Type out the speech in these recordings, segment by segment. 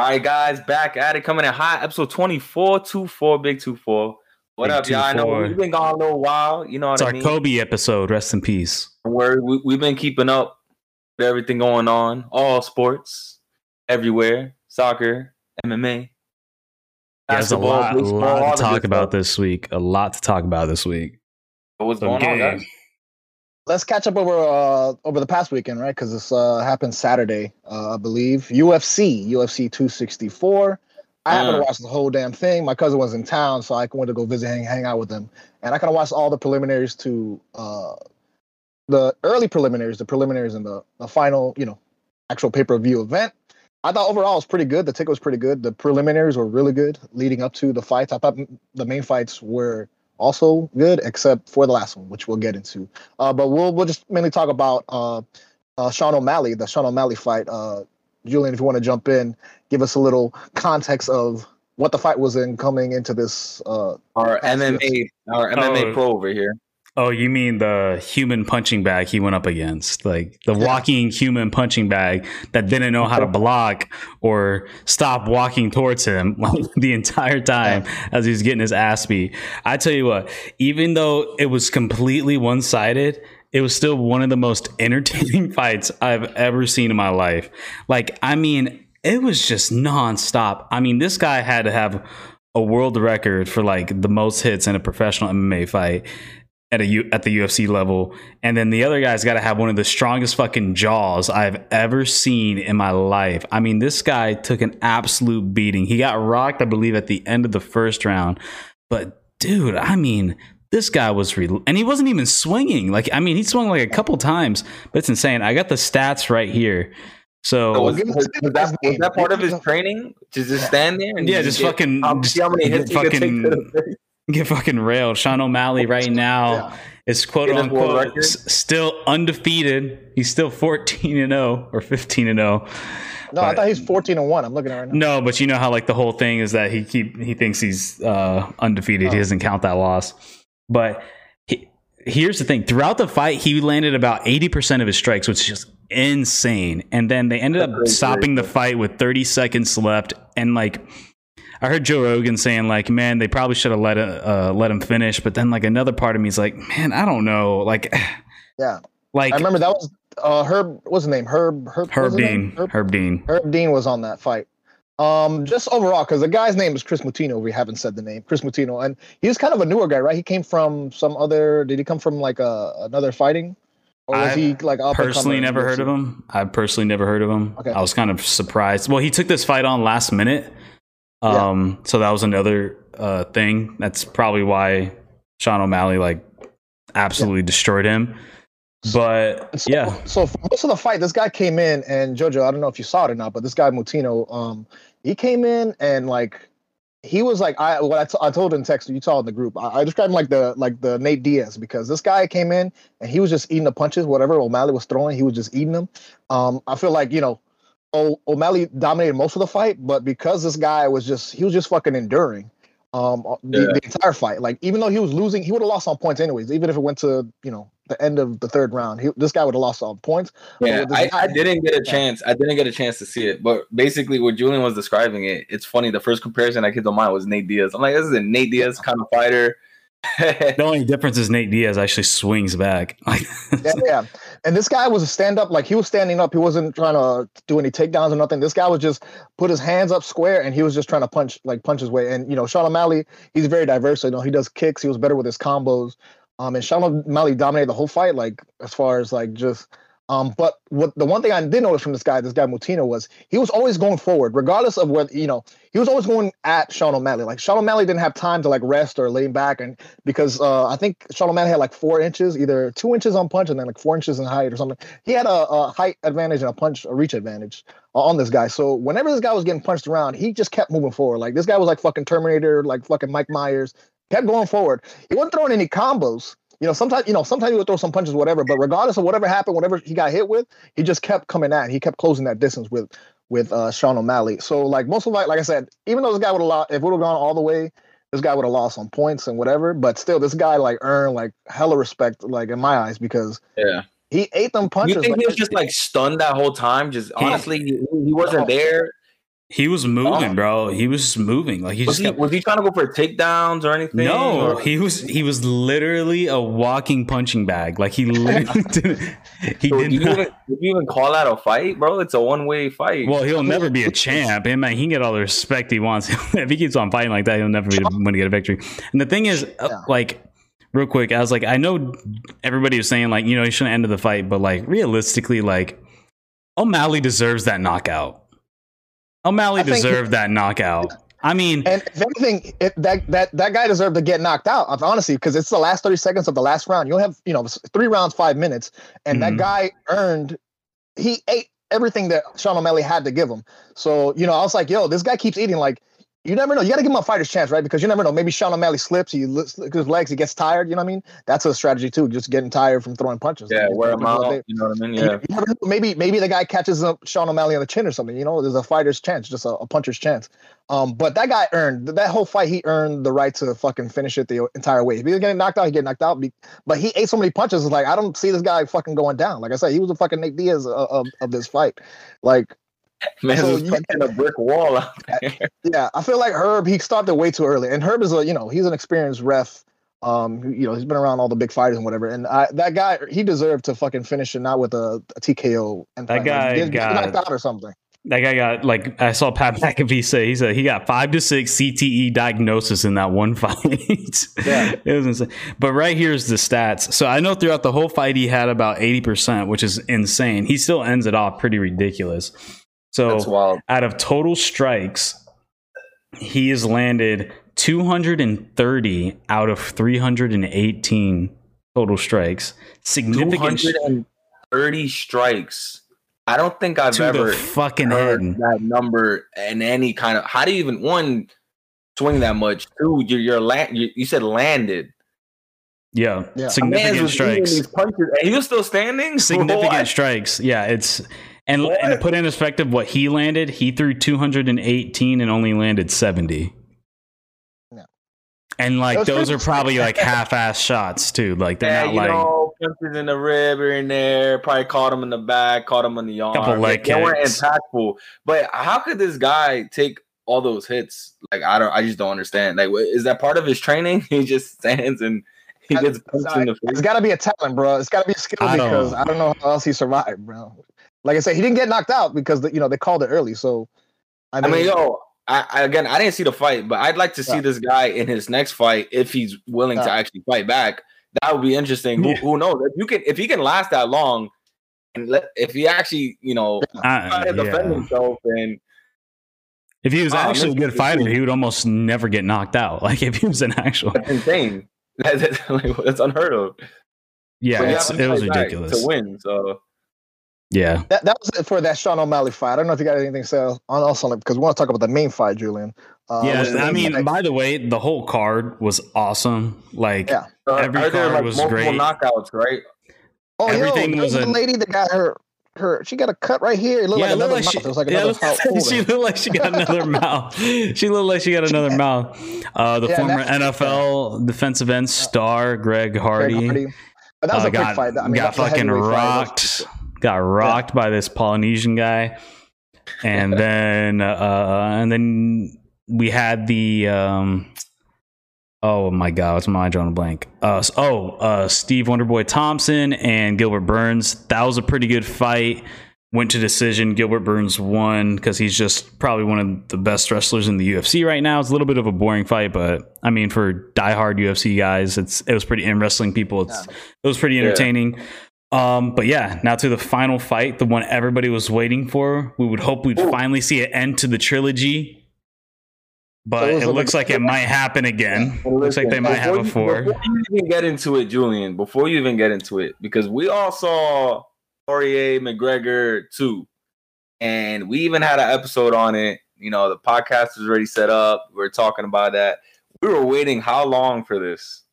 All right, guys, back at it, coming in hot, episode 24, 24, big 24. What Big up, y'all? I know we've been gone a little while. You know what It's I our? Kobe episode. Rest in peace. Word, we, we've been keeping up with everything going on, all sports, everywhere, soccer, MMA, Yeah, There's a lot, a baseball, lot to talk about stuff. this week. A lot to talk about this week. What's So, going on, guys? Let's catch up over uh over the past weekend, right? Because this uh happened Saturday, uh, I believe. UFC, UFC 264. I happened to watch the whole damn thing. My cousin was in town, so I went to go visit, hang, hang out with him, and I kind of watched all the preliminaries to uh the early preliminaries, the preliminaries, and the the final, you know, actual pay per view event. I thought overall it was pretty good. The ticket was pretty good. The preliminaries were really good leading up to the fights. I thought the main fights were also good, except for the last one, which we'll get into. Uh, but we'll we'll just mainly talk about uh, uh, Sean O'Malley, the Sean O'Malley fight. Uh, Julian, if you want to jump in, give us a little context of what the fight was in coming into this. Uh, Our MMA, our MMA Oh. pro over here. Oh, you mean the human punching bag he went up against? Like the walking human punching bag that didn't know how to block or stop walking towards him the entire time as he was getting his ass beat. I tell you what, even though it was completely one sided, it was still one of the most entertaining fights I've ever seen in my life. Like, I mean, it was just nonstop. I mean, this guy had to have a world record for like the most hits in a professional MMA fight at a U, at the UFC level, and then the other guy's got to have one of the strongest fucking jaws I've ever seen in my life. I mean, this guy took an absolute beating. He got rocked, I believe, at the end of the first round, but dude, I mean. This guy was, re- and he wasn't even swinging. Like, I mean, he swung like a couple times, but it's insane. I got the stats right here. So, So was, was, was that, was that part of his training? To just stand there and yeah, just get- fucking, just see how many hits you could take fucking, to the face? get fucking railed. Sean O'Malley right now Yeah. is quote unquote s- still undefeated. He's still 14 and 0 or 15 and 0. no, I thought he's fourteen and one. I'm looking at it right now. No, but you know how like the whole thing is that he keep he thinks he's uh undefeated. He Oh. doesn't count that loss. But he, here's the thing: throughout the fight, he landed about 80 percent of his strikes, which is just insane. And then they ended up That's stopping the fight with 30 seconds left, and like. I heard Joe Rogan saying like, "Man, they probably should have let uh, let him finish." But then like another part of me is like, "Man, I don't know." Like, Yeah, like I remember that was uh, Herb. What's his name? Herb. Herb. Herb what's his name? Dean, Herb, Herb Dean. Herb Dean was on that fight. Um, just overall, because the guy's name is Kris Moutinho. We haven't said the name, Kris Moutinho, and he's kind of a newer guy, right? He came from some other. Did he come from like a another fighting, or was I he like personally never heard of him. I personally never heard of him. Okay. I was kind of surprised. Well, he took this fight on last minute. Yeah. Um, so that was another uh thing. That's probably why Sean O'Malley like absolutely destroyed him. But so, yeah, So for most of the fight, this guy came in, and Jojo, I don't know if you saw it or not, but this guy Moutinho, um, he came in and like he was like I what I, t- I told in text you saw in the group. I, I described him like the like the Nate Diaz because this guy came in and he was just eating the punches. Whatever O'Malley was throwing, he was just eating them. Um, I feel like you know. O- O'Malley dominated most of the fight, but because this guy was just he was just fucking enduring um the, Yeah. the entire fight. Like even though he was losing, he would have lost on points anyways. Even if it went to you know the end of the third round, he, this guy would have lost on points. Yeah, I, guy- I didn't get a chance. I didn't get a chance to see it, but basically, what Julian was describing it, it's funny. The first comparison I came to mind was Nate Diaz. I'm like, this is a Nate Diaz kind of fighter. the only difference is Nate Diaz actually swings back. Yeah, yeah. And this guy was a stand up, like he was standing up. He wasn't trying to do any takedowns or nothing. This guy was just put his hands up square and he was just trying to punch, like punch his way. And you know, Sean O'Malley, he's very diverse. You know, he does kicks. He was better with his combos. Um, and Sean O'Malley dominated the whole fight, like as far as like just. Um, but what the one thing I did notice from this guy, this guy Moutinho, was he was always going forward, regardless of whether you know he was always going at Sean O'Malley. Like Sean O'Malley didn't have time to like rest or lay back, and because uh, I think Sean O'Malley had like four inches, either two inches on punch and then like four inches in height or something. He had a, a height advantage and a punch, a reach advantage uh, on this guy. So whenever this guy was getting punched around, he just kept moving forward. Like this guy was like fucking Terminator, like fucking Mike Myers, kept going forward. He wasn't throwing any combos. You know, sometimes you know, sometimes he would throw some punches, whatever. But regardless of whatever happened, whatever he got hit with, he just kept coming at. He kept closing that distance with with uh, Sean O'Malley. So like most of like, like I said, even though this guy would have lost, if it would have gone all the way, this guy would have lost on points and whatever. But still, this guy like earned like hella respect, like in my eyes, because Yeah. he ate them punches. You think like, he was just like stunned that whole time? Just honestly, he, he wasn't No. there. He was moving, Oh. bro. He was just moving. Like he Was just he, kept, was he trying to go for takedowns or anything? no. Or- He was he was literally a walking punching bag. Like he literally didn't. He So did you, not... even, you even call that a fight, bro? It's a one way fight. Well, he'll never be a champ. And man, he can get all the respect he wants. if he keeps on fighting like that, he'll never be one to get a victory. And the thing is, uh, Yeah. like, real quick, I was like, I know everybody was saying like, you know, he shouldn't end the fight, but like, realistically, like, O'Malley deserves that knockout. O'Malley I he- deserved that knockout. I mean, And if anything, it, that that that guy deserved to get knocked out. Honestly, because it's the last thirty seconds of the last round. You have you know three rounds, five minutes, and Mhm. that guy earned. He ate everything that Sean O'Malley had to give him. So you know, I was like, yo, this guy keeps eating. Like, you never know. You got to give him a fighter's chance, right? Because you never know. Maybe Sean O'Malley slips. He lifts his legs. He gets tired. You know what I mean? That's a strategy too. Just getting tired from throwing punches. yeah, Like, wear him out. You know what I mean? Yeah. you know. maybe maybe the guy catches up Sean O'Malley on the chin or something. You know, there's a fighter's chance, just a, a puncher's chance. Um, but that guy earned that whole fight. He earned the right to fucking finish it the entire way. If he was getting knocked out, he get knocked out. But he ate so many punches. It's like I don't see this guy fucking going down. Like I said, he was a fucking Nick Diaz of, of, of this fight. Like Man, So just you- punching a brick wall out there. yeah, I feel like Herb he stopped it way too early. And Herb is a you know he's an experienced ref. Um, you know he's been around all the big fighters and whatever. And I, that guy he deserved to fucking finish it not with a, a TKO and That like, guy get, get got- knocked out or something. that guy got like I saw Pat McAfee say he said he got five to six CTE diagnosis in that one fight. Yeah. it was insane. But right here's the stats. So I know throughout the whole fight he had about eighty percent, which is insane. He still ends it off pretty ridiculous. That's So wild. out of total strikes, he has landed two hundred and thirty out of three hundred and eighteen total strikes. Significant sh- 230 strikes. I don't think I've to ever the fucking heard head. that number in any kind of. How do you even one swing that much? Two, you're, you're land. You, you said landed. Yeah, Yeah. Significant man was eating strikes. These punches, he was still standing. significant What? strikes. Yeah, it's and What? and to put in perspective what he landed, he threw 218 and only landed 70. Yeah. And like Those those are probably like half-ass shots too. Like they're Yeah, not you like know, punches in the rib here and there. Probably caught him in the back, caught him in the arm. Couple leg they weren't impactful. But how could this guy take all those hits? Like I don't, I just don't understand. Like, is that part of his training? He just stands and he gets punched in the It's face. got to be a talent, bro. It's got to be a skill I don't- because I don't know how else he survived, bro. Like I said, he didn't get knocked out because the, you know they called it early. So I I mean, mean, yo, I, I again, I didn't see the fight, but I'd like to see Yeah. this guy in his next fight if he's willing to actually fight back. That would be interesting. Yeah. Who, who knows? If you can, if he can last that long, and let, if he actually, you know, I- try defend himself and If he was Oh, actually a good fighter, he would almost never get knocked out. Like if he was an actual, That's insane. That's, that's, like, that's unheard of. yeah, But it's, it was ridiculous. to win. So Yeah, that, that was it for that Sean O'Malley fight. I don't know if you got anything to say on also on it because we want to talk about the main fight, Julian. Uh, yeah. I mean, fight? by the way, the whole card was awesome. Like Yeah. uh, Every there card like was multiple great. knockouts, right? oh, everything yo, there was was a a- lady that got her her. She got a cut right here. It looked like it looked another like mouth. she- it was like yeah, it another looked mouth. like- she looked like she got another mouth. She looked like she got another mouth. Uh, the Yeah, former that's- NFL defensive end star Greg Hardy, Greg Hardy. But that was uh, a quick got, fight. I mean, got that's a fucking heavyweight fight. Got rocked by this Polynesian guy, and then uh, and then we had the um, oh my god, what's my drawing a blank? Uh, oh, uh, Steve Wonderboy Thompson and Gilbert Burns. That was a pretty good fight. Went to decision. Gilbert Burns won because he's just probably one of the best wrestlers in the UFC right now. It's a little bit of a boring fight, but I mean, for diehard UFC guys, it's it was pretty. And wrestling people, it's it was pretty entertaining. Um, but yeah, now to the final fight, the one everybody was waiting for. We would hope we'd Ooh. finally see an end to the trilogy, but it was it a- looks like it might happen again. Looks like they might have a four. Before you even get into it, Julian, before you even get into it, because we all saw Poirier McGregor too, and we even had an episode on it. You know, the podcast was already set up. We were talking about that. We were waiting how long for this?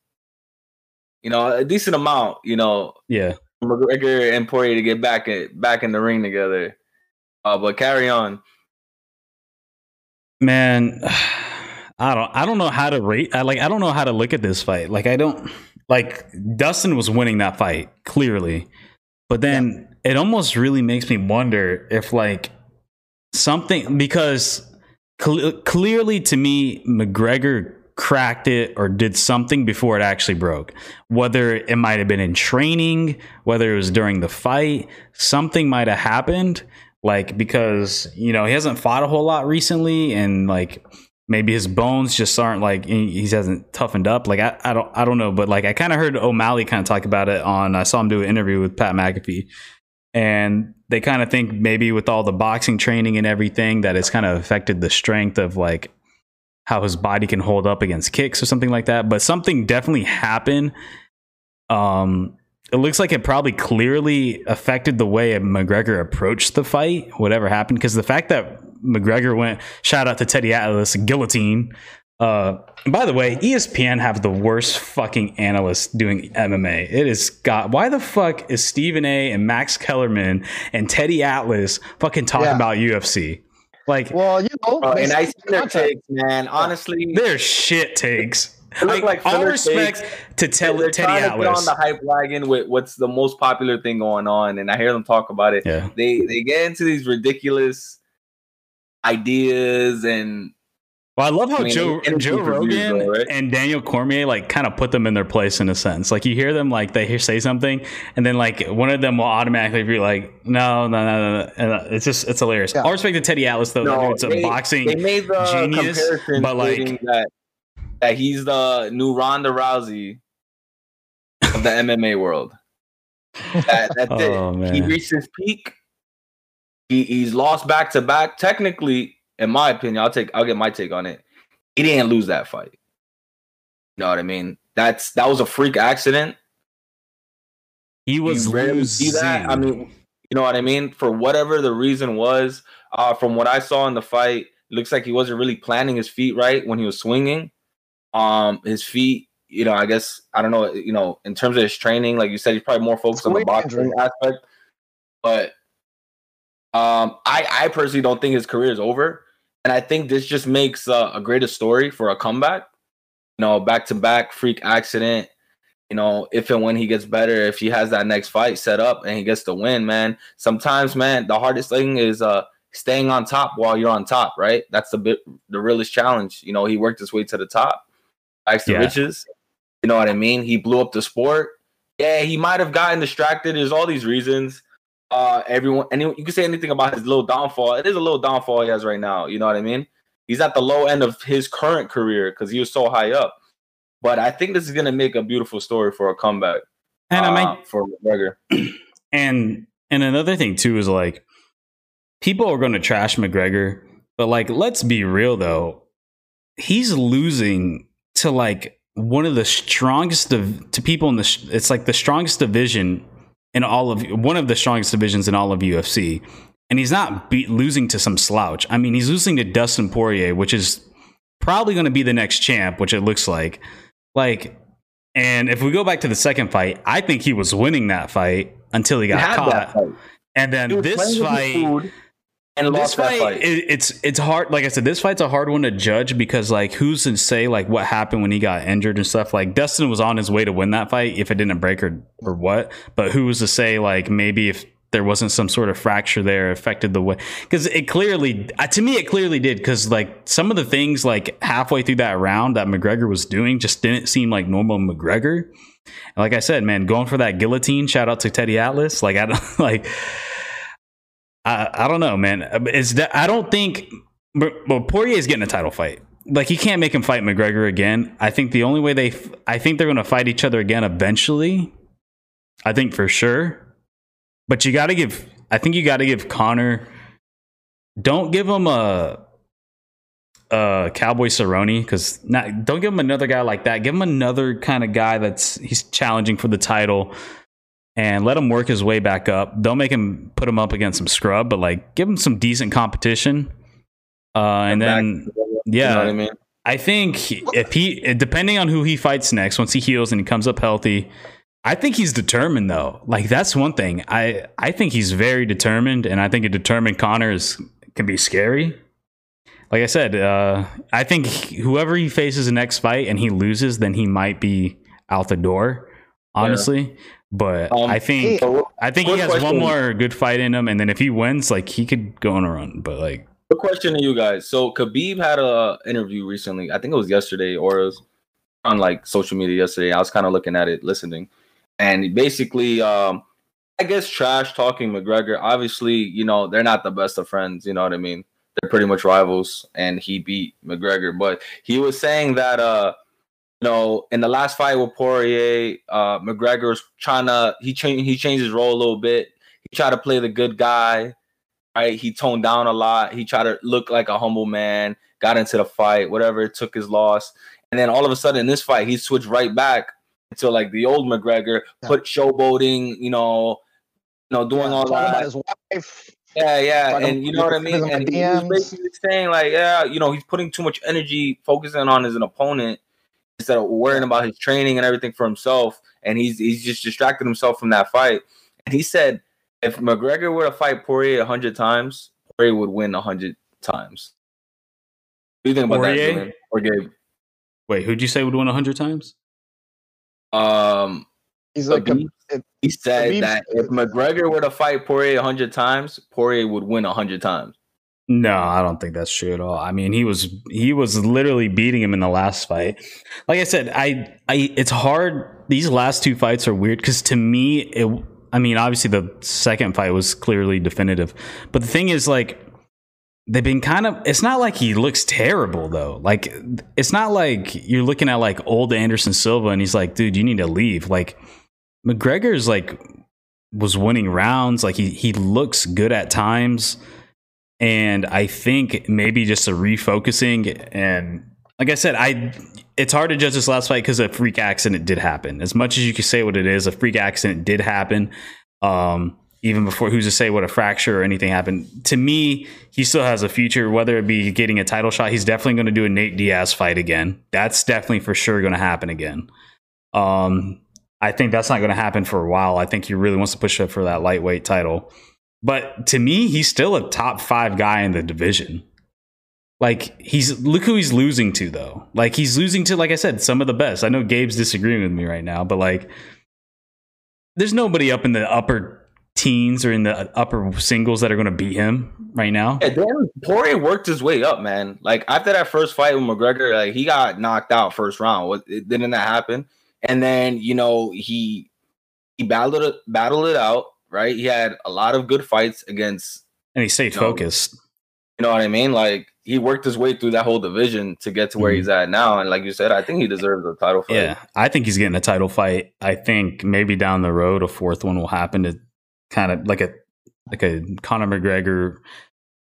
You know, a decent amount. You know, Yeah, McGregor and Poirier to get back in, back in the ring together. Uh, but carry on. man. I don't. I don't know how to rate. I like. I don't know how to look at this fight. Like I don't. Like Dustin was winning that fight clearly, but then it almost really makes me wonder if like something because cl- clearly to me McGregor cracked it or did something before it actually broke. Whether it might have been in training, whether it was during the fight, something might have happened. Like because you know he hasn't fought a whole lot recently, and like maybe his bones just aren't like he hasn't toughened up. Like I, I don't I don't know, but like I kind of heard O'Malley kind of talk about it on. I saw him do an interview with Pat McAfee, and they kind of think maybe with all the boxing training and everything that it's kind of affected the strength of like how his body can hold up against kicks or something like that. But something definitely happened. Um, it looks like it probably clearly affected the way McGregor approached the fight, whatever happened. Because the fact that McGregor went, shout out to Teddy Atlas, guillotine. Uh, by the way, ESPN have the worst fucking analysts doing MMA. It is got why the fuck is Stephen A. and Max Kellerman and Teddy Atlas fucking talking Yeah. about UFC? Like, Well, you know, Bro, and I see see their content. takes, man. Honestly, they're shit takes. Like, like all filler respect to tell they're Teddy trying to get on the hype wagon with what's the most popular thing going on, and I hear them talk about it. Yeah. They they get into these ridiculous ideas and Well, I love how I mean, Joe Joe Rogan though, right? and Daniel Cormier like kind of put them in their place in a sense. Like you hear them like they hear say something, and then like one of them will automatically be like, "No, no, no, no." no. And uh, it's just it's hilarious. Yeah. All respect to Teddy Atlas though. No, dude's a boxing. they made the genius, comparison, but, like- that that he's the new Ronda Rousey of the MMA world. That, that's Oh, it. He man. reached his peak. He, he's lost back to back. Technically, in my opinion, I'll take I'll get my take on it. He didn't lose that fight. You know what I mean? That's that was a freak accident. he was you rarely losing. see that. I mean, you know what I mean? For whatever the reason was, uh, from what I saw in the fight, it looks like he wasn't really planning his feet right when he was swinging. Um, his feet, you know, I guess I don't know, you know, in terms of his training, like you said, he's probably more focused on the boxing injury. aspect. But um, I, I personally don't think his career is over, and I think this just makes uh, a greater story for a comeback. You know, back to back freak accident you know, if and when he gets better, if he has that next fight set up and he gets the win, man. Sometimes, man, the hardest thing is uh staying on top while you're on top, right? That's the bit the realest challenge. You know, he worked his way to the top, back to Yeah. riches. You know what I mean? He blew up the sport. Yeah, he might have gotten distracted. There's all these reasons. Uh everyone anyone you can say anything about his little downfall. It is a little downfall he has right now. You know what I mean? He's at the low end of his current career because he was so high up. But I think this is gonna make a beautiful story for a comeback. and I uh, mean, for McGregor. and and another thing too is like people are going to trash McGregor, but like let's be real though, he's losing to like one of the strongest of to people in the sh- it's like the strongest division in all of one of the strongest divisions in all of UFC. And he's not be- losing to some slouch. I mean, he's losing to Dustin Poirier, which is probably going to be the next champ, which it looks like. Like, and if we go back to the second fight, I think he was winning that fight until he He got had caught. And then this playing with his fight, and this fight, fight. It, it's it's hard. Like I said, this fight's a hard one to judge because like who's to say like what happened when he got injured and stuff. Like Dustin was on his way to win that fight if it didn't break or or what. But who was to say like maybe if there wasn't some sort of fracture there affected the way because it clearly uh, to me it clearly did because like some of the things like halfway through that round that McGregor was doing just didn't seem like normal McGregor. And like I said, man, going for that guillotine. Shout out to Teddy Atlas. Like I don't like. I, I don't know, man. Is that I don't think. Well, Poirier is getting a title fight. Like he can't make him fight McGregor again. I think the only way they, I think they're going to fight each other again eventually. I think for sure. But you got to give. I think you got to give Conor. Don't give him a. Uh, Cowboy Cerrone, because not don't give him another guy like that. Give him another kind of guy that's he's challenging for the title and let him work his way back up. Don't make him put him up against some scrub, but like give him some decent competition. Uh, and Back then the- yeah, you know what I mean. I think if he, depending on who he fights next, once he heals and he comes up healthy, I think he's determined though. Like that's one thing. I I think he's very determined, and I think a determined Conor is can be scary. Like I said, uh, I think whoever he faces the next fight and he loses, then he might be out the door. Honestly, But Um, I think So, I think he has one more good fight in him, and then if he wins, like he could go on a run. But like, quick question to you guys. So Khabib had a interview recently. I think it was yesterday or it was on like social media yesterday. I was kind of looking at it, listening, and basically, um, I guess, trash talking McGregor. Obviously, you know they're not the best of friends. You know what I mean? They're pretty much rivals, and he beat McGregor. But he was saying that, uh, know, in the last fight with Poirier, uh, McGregor was trying to he changed he changed his role a little bit. He tried to play the good guy right? He toned down a lot. He tried to look like a humble man, got into the fight, whatever, took his loss. And then all of a sudden in this fight, he switched right back to like the old McGregor, Yeah. put showboating, you know, you know, doing all talking about that. his wife. Yeah, yeah. And you know what I mean? And he was basically saying, like, yeah, you know, he's putting too much energy focusing on his opponent instead of worrying about his training and everything for himself. And he's he's just distracted himself from that fight. And he said if McGregor were to fight Poirier hundred times, Poirier would win hundred times. What do you think about Poirier? that, Julian? Or Gabe? wait, who'd you say would win hundred times? Um, He's like, Khabib- it- he said Khabib's- that if McGregor were to fight Poirier hundred times, Poirier would win hundred times. No, I don't think that's true at all. I mean, he was he was literally beating him in the last fight. Like I said, I I it's hard. These last two fights are weird because to me, it. I mean, obviously the second fight was clearly definitive, but the thing is, like, they've been kind of. It's not like he looks terrible though. Like, it's not like you're looking at like old Anderson Silva and he's like, dude, you need to leave. Like, McGregor's like was winning rounds. Like he he looks good at times. And I think maybe just a refocusing and like I said, I it's hard to judge this last fight because a freak accident did happen. As much as you can say what it is, a freak accident did happen. Um, even before who's to say what a fracture or anything happened. To me, he still has a future, whether it be getting a title shot. He's definitely going to do a Nate Diaz fight again. That's definitely for sure going to happen again. Um, I think that's not going to happen for a while. I think he really wants to push up for that lightweight title. But to me, he's still a top five guy in the division. Like he's look who he's losing to though. Like he's losing to, like I said, some of the best. I know Gabe's disagreeing with me right now, but like there's nobody up in the upper teens or in the upper singles that are going to beat him right now. Yeah, then Poirier worked his way up, man. Like after that first fight with McGregor, like he got knocked out first round. Didn't that happen? And then you know he he battled it battled it out. Right, he had a lot of good fights against. And he stayed No. focused. You know what I mean? Like he worked his way through that whole division to get to where Mhm. he's at now. And like you said, I think he deserves a title fight. Yeah, I think he's getting a title fight. I think maybe down the road a fourth one will happen to kind of like a like a Conor McGregor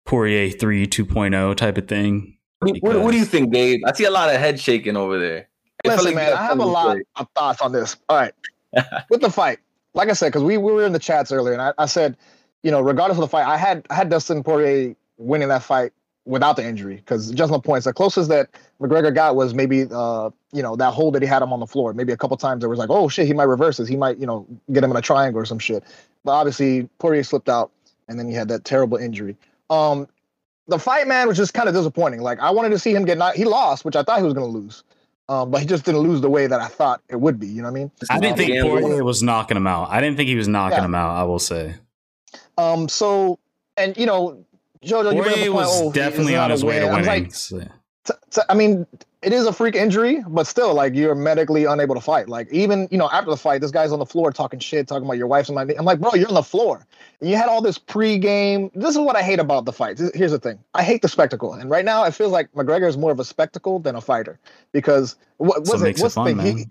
Poirier 3 2.0 type of thing. What, do you- what, what do you think, Gabe? I see a lot of head shaking over there. I Listen, like man, I have a lot say. of thoughts on this. All right, with the fight, like I said, because we, we were in the chats earlier, and I, I said, you know, regardless of the fight, I had I had Dustin Poirier winning that fight without the injury because just no points. The closest that McGregor got was maybe, uh, you know, that hold that he had him on the floor. Maybe a couple times there was like, oh shit, he might reverse this. He might, you know, get him in a triangle or some shit. But obviously Poirier slipped out, and then he had that terrible injury. Um, the fight, man, was just kind of disappointing. Like I wanted to see him get knocked. He lost, which I thought he was going to lose. Um, but he just didn't lose the way that I thought it would be. You know what I mean? I didn't think Yeah, Poirier was knocking him out. I didn't think he was knocking Yeah. him out, I will say. Um, so and you know, Jojo, you bring up the point. was oh, definitely on his way to win. I winning. like, So- t- t- I mean, it is a freak injury, but still, like you're medically unable to fight. Like even you know after the fight, this guy's on the floor talking shit, talking about your wife's and my. I'm like, bro, you're on the floor. And you had all this pre-game. This is what I hate about the fights. Here's the thing: I hate the spectacle, and right now it feels like McGregor is more of a spectacle than a fighter because what That's what was it? makes it What's the fun, thing? He,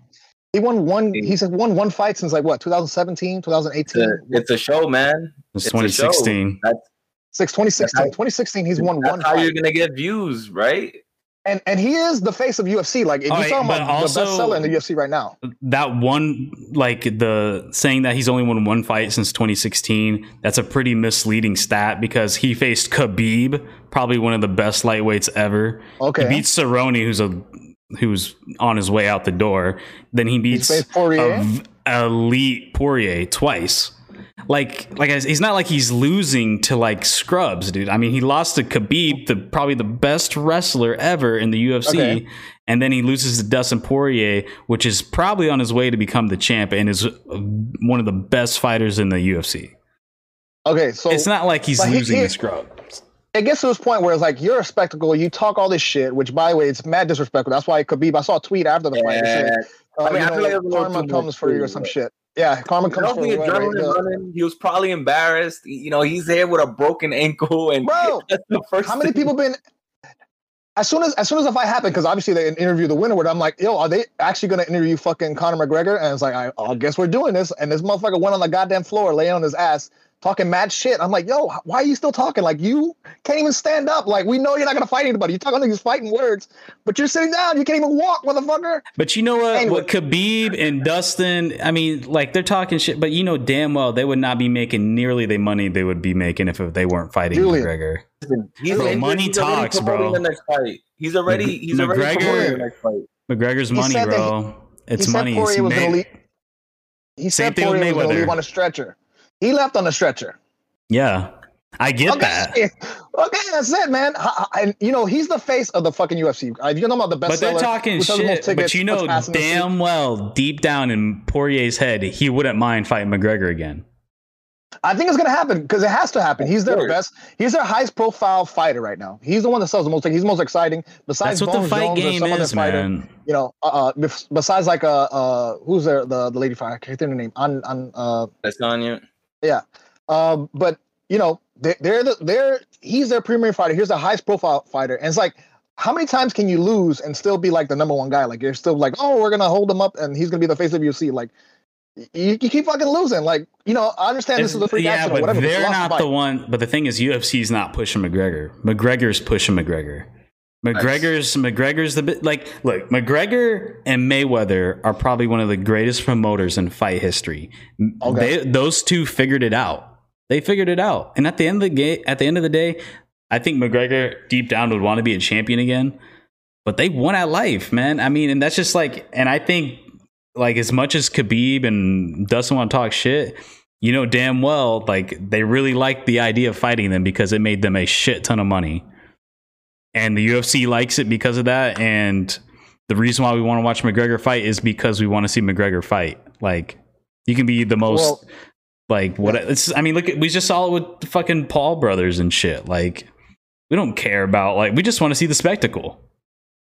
he won one. He's won one fight since like what 2017, It's 2018. a, it's a show, man. It's It's a show. 2016. That's, Six, 2016. how- 2016, he's won that's one how fight. you're gonna get views, right? And and he is the face of UFC. Like if you saw him but the also- best seller in the UFC right now. that one like the saying that he's only won one fight since 2016 that's a pretty misleading stat because he faced khabib probably one of the best lightweights ever Okay, he beats cerrone who's a who's on his way out the door then he beats Poirier. elite poirier twice like like he's not like he's losing to like scrubs, dude. I mean, he lost to Khabib, the probably the best wrestler ever in the UFC, Okay. and then he loses to Dustin Poirier, which is probably on his way to become the champ and is uh, one of the best fighters in the UFC. Okay, so it's not like he's but he- losing he- to scrubs. it gets to this point where it's like you're a spectacle. You talk all this shit, which by the way, it's mad disrespectful. That's why Khabib. I saw a tweet after the fight. that Yeah. uh, I mean, you I feel like it was a little karma comes for you or some shit. Yeah, karma comes for think you. right, running. He was probably embarrassed. You know, he's there with a broken ankle, and Bro, the first. how many thing- people been? As soon as as soon as the fight happened, because obviously they interview the winner. With I'm like, yo, are they actually gonna interview fucking Conor McGregor? And it's like, I, I guess we're doing this. And this motherfucker went on the goddamn floor, laying on his ass, talking mad shit. I'm like, yo, why are you still talking? Like you can't even stand up. Like we know you're not gonna fight anybody. You're talking these fighting words, but you're sitting down. You can't even walk, motherfucker. But you know what? Anyway. What Khabib and Dustin, I mean, like they're talking shit, but you know damn well they would not be making nearly the money they would be making if they weren't fighting Julian. McGregor. He's, Bro, he's- money he's talks, bro. The next fight. He's already. He's McGregor- promoting the next fight. McGregor's money, said that bro. it's he money. Said It's Poirier was gonna made- leave. He Same said thing with Poirier was gonna leave on a stretcher. He left on a stretcher. yeah, I get okay. that. Okay, that's it, man. H- h- And you know he's the face of the fucking UFC. Uh, If you're talking about the best, But they're talking shit. But you know damn well, deep down in Poirier's head, he wouldn't mind fighting McGregor again. I think it's gonna happen because it has to happen. He's their best. He's their highest profile fighter right now. He's the one that sells the most. He's the most exciting. Besides That's what the fight Jones or game some other is, fighter, man. You know, uh, uh, besides like uh, uh, who's there? The the lady fighter. I can't think of her name. On on uh, That's you. Um, but you know, they, they're the they're he's their premier fighter. Here's the highest profile fighter, and it's like, how many times can you lose and still be like the number one guy? Like you're still like, oh, we're gonna hold him up, and he's gonna be the face of UFC. Like you, you keep fucking losing. Like you know, I understand this is a free yeah, but or whatever. they're lost the not the one. But the thing is, UFC's not pushing McGregor. McGregor's pushing McGregor. McGregor's McGregor's the bit like look McGregor and Mayweather are probably one of the greatest promoters in fight history. Okay. They, those two figured it out. They figured it out, and at the end of the game, at the end of the day, I think McGregor deep down would want to be a champion again. But they won at life, man. I mean, and that's just like, and I think like as much as Khabib and Dustin want to talk shit, you know damn well like they really liked the idea of fighting them because it made them a shit ton of money. And the UFC likes it because of that. And the reason why we want to watch McGregor fight is because we want to see McGregor fight. Like you can be the most Well, like what it's I mean look at we just saw it with the fucking Paul brothers and shit. Like we don't care about like we just want to see the spectacle.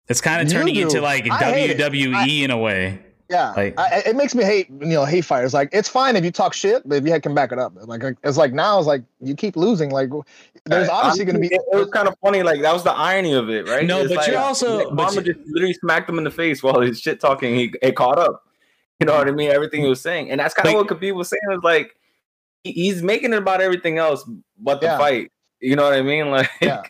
It's kind of turning into like I. WWE in a way. Yeah, Like- I, it makes me hate you know hate fighters. Like it's fine if you talk shit, but if you can back it up, like it's like now it's like you keep losing. Like there's obviously going to be. It, it was kind of funny. Like that was the irony of it, right? No, It's but you're also- like, but Obama you- just literally smacked him in the face while he's shit talking. He it caught up. You know what I mean? Everything he was saying, and that's kind of what Khabib was saying. Was like he- he's making it about everything else but the Yeah. fight. You know what I mean? Like Yeah.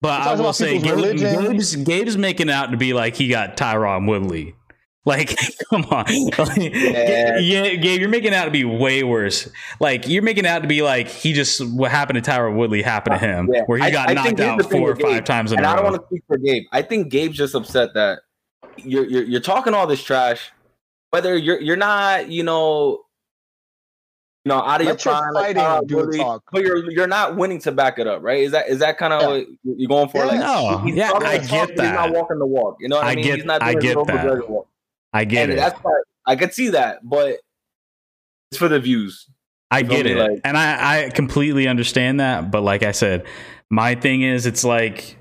But I will say Gabe. Gabe's, Gabe's making out to be like he got Tyron Woodley. Like, come on. Like, Yeah. yeah, Gabe, you're making it out to be way worse. Like, you're making it out to be like he just what happened to Tyron Woodley happened to him, Yeah. where he got I knocked think out four or with Gabe, five times in a and I don't want to speak for Gabe. I think Gabe's just upset that you're you're, you're talking all this trash, whether you're you're not, you know, you know, out of Let your your prime, like, uh, do the really, talk. but you're you're not winning to back it up, right? Is that is that kind of Yeah. what you're going for? Yeah. Like, No, yeah, I the talk, get but He's not walking the walk. You know what I, I mean? get- he's not I get that. Walk. I get and it. that's why I could see that, but it's for the views. I get me? it. Like- and I, I completely understand that. But like I said, my thing is it's like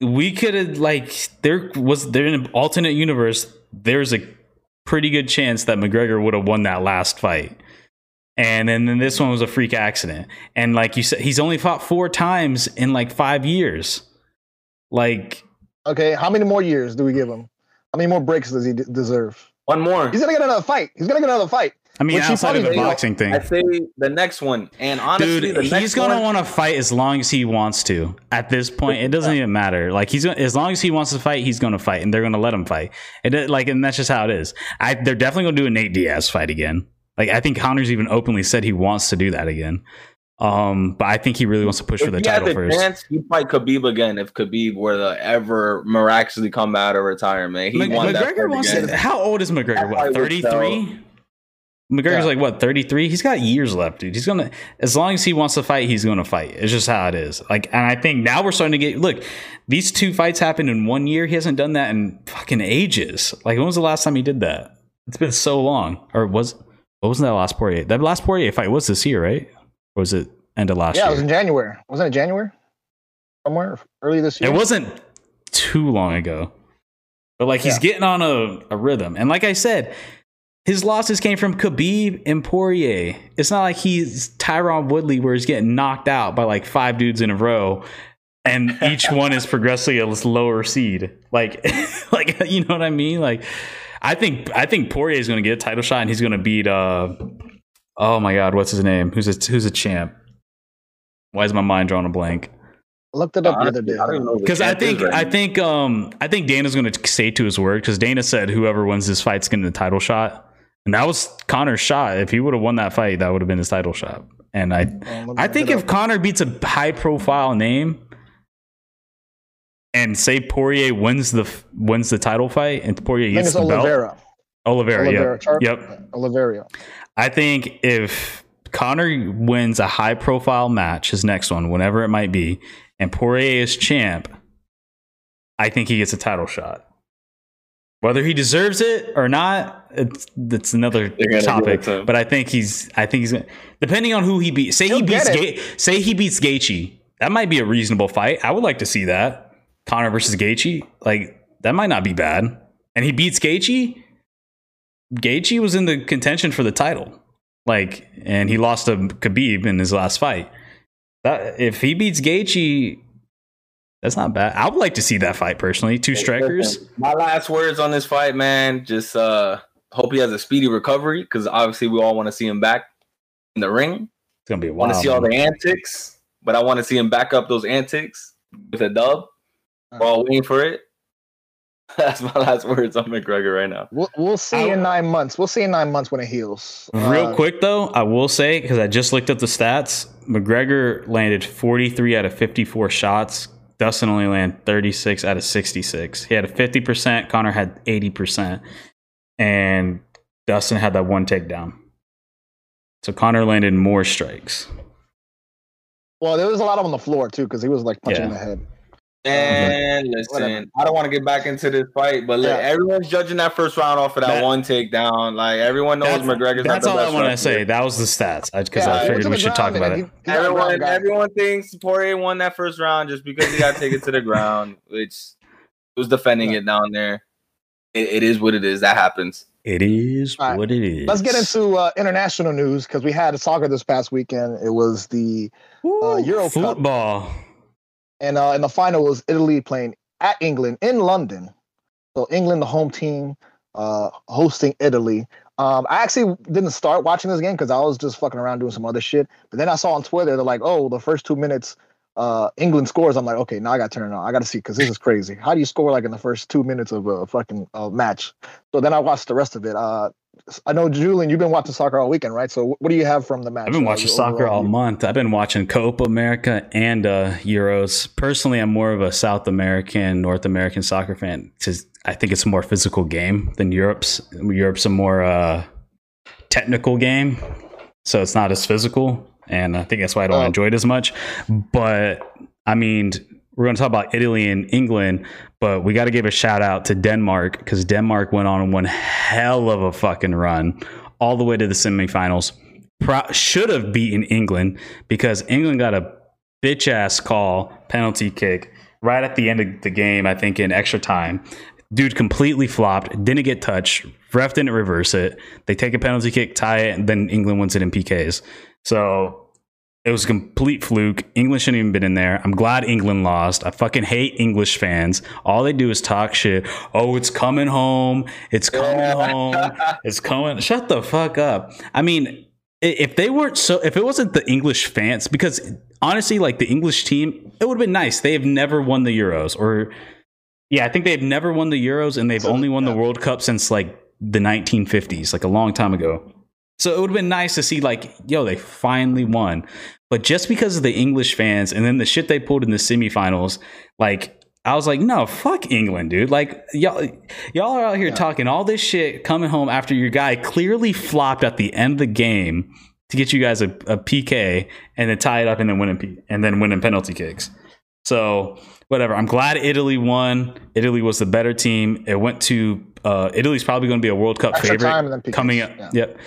we could have like there was there in an alternate universe, there's a pretty good chance that McGregor would have won that last fight. And then, then this one was a freak accident. And like you said, he's only fought four times in like five years. Like Okay, how many more years do we give him? How many more breaks does he d- deserve? One more. He's gonna get another fight. He's gonna get another fight. I mean, Which he outside of the boxing thing. I say the next one, and honestly, Dude, the he's gonna want to fight as long as he wants to. At this point, it doesn't even matter. Like he's gonna, as long as he wants to fight, he's gonna fight, and they're gonna let him fight. It like, and that's just how it is. I they're definitely gonna do a Nate Diaz fight again. Like I think Conor's even openly said he wants to do that again. Um, but I think he really wants to push for If the he had title the first. chance, he'd fight Khabib again if Khabib were to ever miraculously come out of retirement. He Mc- won that McGregor wants to. How old is McGregor? What thirty three? McGregor's Yeah. like what 33. He's got years left, dude. He's gonna as long as he wants to fight, he's gonna fight. It's just how it is. Like, and I think now we're starting to get look. These two fights happened in one year. He hasn't done that in fucking ages. Like, when was the last time he did that? It's been so long. Or was what was that last Poirier? That last Poirier fight was this year, right? Or was it end of last year? Yeah, it was in January. Wasn't it January? Somewhere early this year. It wasn't too long ago. But like he's Yeah. getting on a, a rhythm. And like I said, his losses came from Khabib and Poirier. It's not like he's Tyron Woodley where he's getting knocked out by like five dudes in a row. And each one is progressively a lower seed. Like like you know what I mean? Like I think I think Poirier is gonna get a title shot and he's gonna beat uh oh my god, what's his name? Who's a who's a champ? Why is my mind drawing a blank? I looked it up the other day. I don't even know who the Because I champ is think right I now. think um I think Dana's going to say to his word because Dana said whoever wins this fight's getting the title shot, and that was Conor's shot. If he would have won that fight, that would have been his title shot. And I let me I think if up. Conor beats a high profile name, and say Poirier wins the wins the title fight, and Poirier I think gets it's the belt, Oliveira. Oliveira, Oliveira. yep, Char- yep. Oliveira. I think if Conor wins a high profile match, his next one, whenever it might be, and Poirier is champ, I think he gets a title shot. Whether he deserves it or not, it's that's another They're gonna give topic. to. But I think he's I think he's depending on who he beats. Say he He'll beats Ga- say he beats Gaethje. That might be a reasonable fight. I would like to see that. Conor versus Gaethje. Like that might not be bad. And he beats Gaethje. Gaethje was in the contention for the title. Like, and he lost to Khabib in his last fight. That if he beats Gaethje, that's not bad. I would like to see that fight personally. Two strikers. My last words on this fight, man. Just uh hope he has a speedy recovery because obviously we all want to see him back in the ring. It's gonna be a Want to see all the antics, but I want to see him back up those antics with a dub. We're all waiting for it. That's my last words on McGregor right now. We'll, we'll see in nine months. We'll see in nine months when it heals. Real Uh, quick though, I will say because I just looked up the stats. McGregor landed 43 out of 54 shots. Dustin only landed 36 out of 66. He had a 50%. Conor had 80%, and Dustin had that one takedown. So Conor landed more strikes. Well, there was a lot of on the floor too because he was like punching Yeah. the head. And listen, Whatever. I don't want to get back into this fight, but look, Yeah. everyone's judging that first round off of that, That- one takedown. Like everyone knows That's, McGregor's that's not all the I best want to say. That was the stats because Yeah, I figured we should talk about and it. he- he's not a ground Everyone, everyone thinks Poirier won that first round just because he got taken to the ground, which was defending it down there. It, it is what it is. That happens. It is All right. what it is. Let's get into uh, international news because we had soccer this past weekend. It was the Woo, Euro Cup. And uh, in the final was Italy playing at England in London. So England, the home team, uh, hosting Italy. Um, I actually didn't start watching this game because I was just fucking around doing some other shit. But then I saw on Twitter they're like, "Oh, the first two minutes, uh, England scores." I'm like, "Okay, now I got to turn it on. I got to see because this is crazy. How do you score like in the first two minutes of a fucking uh, match?" So then I watched the rest of it. Uh, I know Julian, you've been watching soccer all weekend, right? So what do you have from the match? I've been uh, watching soccer all view? month. I've been watching Copa America and uh, Euros. Personally, I'm more of a South American, North American soccer fan because I think it's a more physical game than Europe's. Europe's a more uh, technical game, so it's not as physical, and I think that's why I don't Oh. enjoy it as much. But I mean, we're going to talk about Italy and England, but we got to give a shout out to Denmark because Denmark went on one hell of a fucking run all the way to the semifinals. Pro- should have beaten England because England got a bitch ass call penalty kick right at the end of the game. I think in extra time, dude completely flopped, didn't get touched. Ref didn't reverse it. They take a penalty kick, tie it, and then England wins it in PKs. So it was a complete fluke. England shouldn't even been in there. I'm glad England lost. I fucking hate English fans. All they do is talk shit. Oh, it's coming home. It's coming home. It's coming. Shut the fuck up. I mean, if they weren't so, if it wasn't the English fans, because honestly, like the English team, it would have been nice. They have never won the Euros, or yeah, I think they've never won the Euros, and they've So, only won the. World Cup since like the 1950s, like a long time ago. So it would have been nice to see, like, yo, they finally won. But just because of the English fans and then the shit they pulled in the semifinals, like, I was like, no, fuck England, dude. Like y'all, y'all are out here yeah. talking all this shit, coming home after your guy clearly flopped at the end of the game to get you guys a, a PK and then tie it up and then win and then win in penalty kicks. So whatever. I'm glad Italy won. Italy was the better team. It went to uh, Italy's probably going to be a World Cup Extra favorite coming up. Yeah. Yep.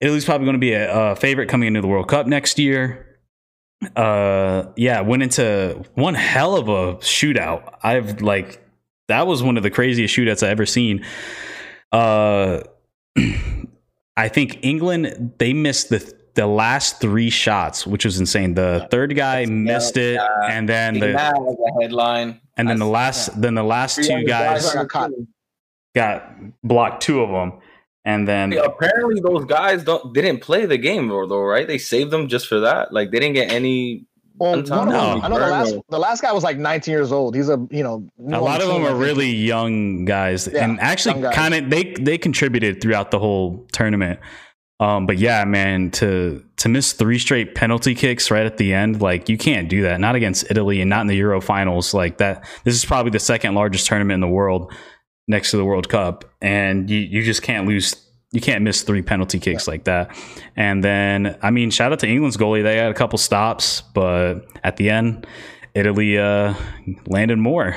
Italy's probably going to be a, a favorite coming into the World Cup next year. Uh yeah went into one hell of a shootout. I've like that was one of the craziest shootouts I've ever seen. Uh i think england they missed the the last three shots which was insane. The third guy That's missed it uh, and then the, the headline. And then the last yeah. then the last two guys got blocked two of them and then yeah, apparently those guys don't didn't play the game though, right? They saved them just for that. Like they didn't get any. Well, no, I know the last the last guy was like 19 years old. He's a you know a lot of them are really young guys, yeah, and actually kind of they they contributed throughout the whole tournament. Um, but yeah, man, to to miss three straight penalty kicks right at the end, like you can't do that. Not against Italy and not in the Euro finals. Like that, this is probably the second largest tournament in the world next to the World Cup, and you you just can't lose. You can't miss three penalty kicks yeah. like that. And then, I mean, shout out to England's goalie. They had a couple stops, but at the end, Italy uh, landed more.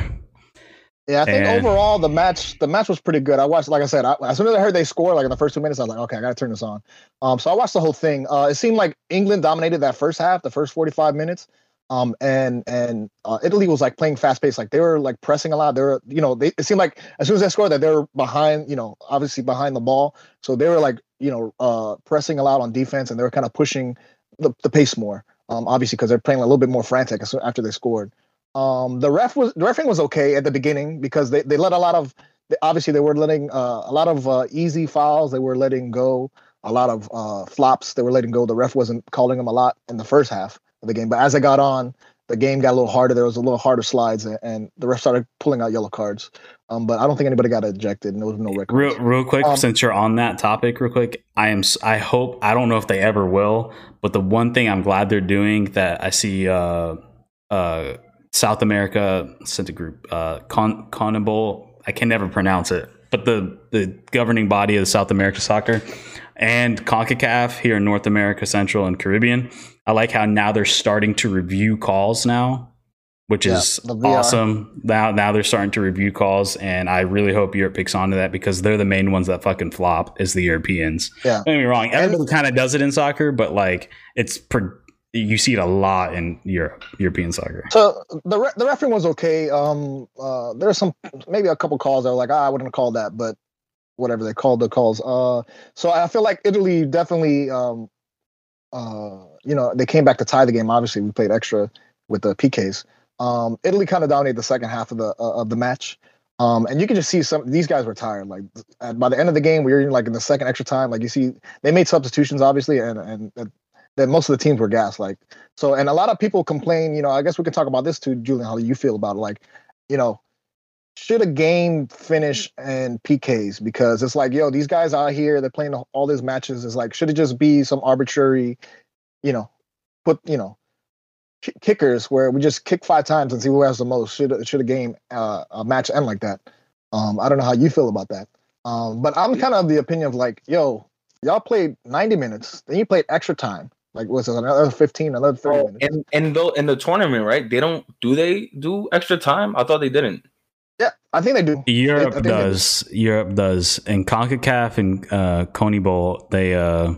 Yeah, I think and, overall the match the match was pretty good. I watched, like I said, I, as soon as I heard they score, like in the first two minutes, I was like, okay, I gotta turn this on. Um, so I watched the whole thing. Uh, it seemed like England dominated that first half, the first forty five minutes. Um, and and uh, Italy was like playing fast paced, like they were like pressing a lot. They were, you know, they it seemed like as soon as they scored that they were behind, you know, obviously behind the ball. So they were like, you know, uh, pressing a lot on defense, and they were kind of pushing the, the pace more. Um, obviously because they're playing a little bit more frantic after they scored. Um, the ref was the refing was okay at the beginning because they, they let a lot of obviously they were letting uh, a lot of uh, easy fouls. They were letting go a lot of uh, flops. They were letting go. The ref wasn't calling them a lot in the first half of the game. But as I got on, the game got a little harder. There was a little harder slides, and, and the ref started pulling out yellow cards. Um, but I don't think anybody got ejected, and there was no record. Real, real quick, um, since you're on that topic, real quick, I am. I hope. I don't know if they ever will, but the one thing I'm glad they're doing that I see. Uh, uh, South America sent a group, uh, Con CONMEBOL. I can never pronounce it, but the the governing body of the South America soccer and CONCACAF here in North America, Central, and Caribbean. I like how now they're starting to review calls now, which yeah, is awesome. Now, now they're starting to review calls, and I really hope Europe picks onto that because they're the main ones that fucking flop is the Europeans. Yeah, don't get me wrong. Everybody kind of does it in soccer, but like it's per, you see it a lot in Europe, European soccer. So the re- the referee was okay. Um, uh, there's some maybe a couple calls that were like, ah, I wouldn't have called that, but whatever they called the calls. Uh, so I feel like Italy definitely, um, uh, you know, they came back to tie the game. Obviously, we played extra with the PKs. Um, Italy kind of dominated the second half of the uh, of the match. Um, and you can just see some these guys were tired. Like at, by the end of the game, we were in, like in the second extra time. Like you see, they made substitutions obviously, and and, then most of the teams were gas. Like so, and a lot of people complain. You know, I guess we can talk about this too, Julian. How you feel about it? Like, you know, should a game finish and PKs because it's like, yo, these guys out here, they're playing all these matches. It's like, should it just be some arbitrary, you know, put, you know, kickers where we just kick five times and see who has the most? Should should a game, uh, a match end like that? Um, I don't know how you feel about that. Um, but I'm kind of the opinion of like, yo, y'all played 90 minutes, then you played extra time. Like what's it, another 15, another 30 oh, minutes. And and though in the tournament, right? They don't do they do extra time? I thought they didn't. Yeah, I think they do. Europe they, does. Do. Europe does. And CONCACAF and uh, Bowl. they uh,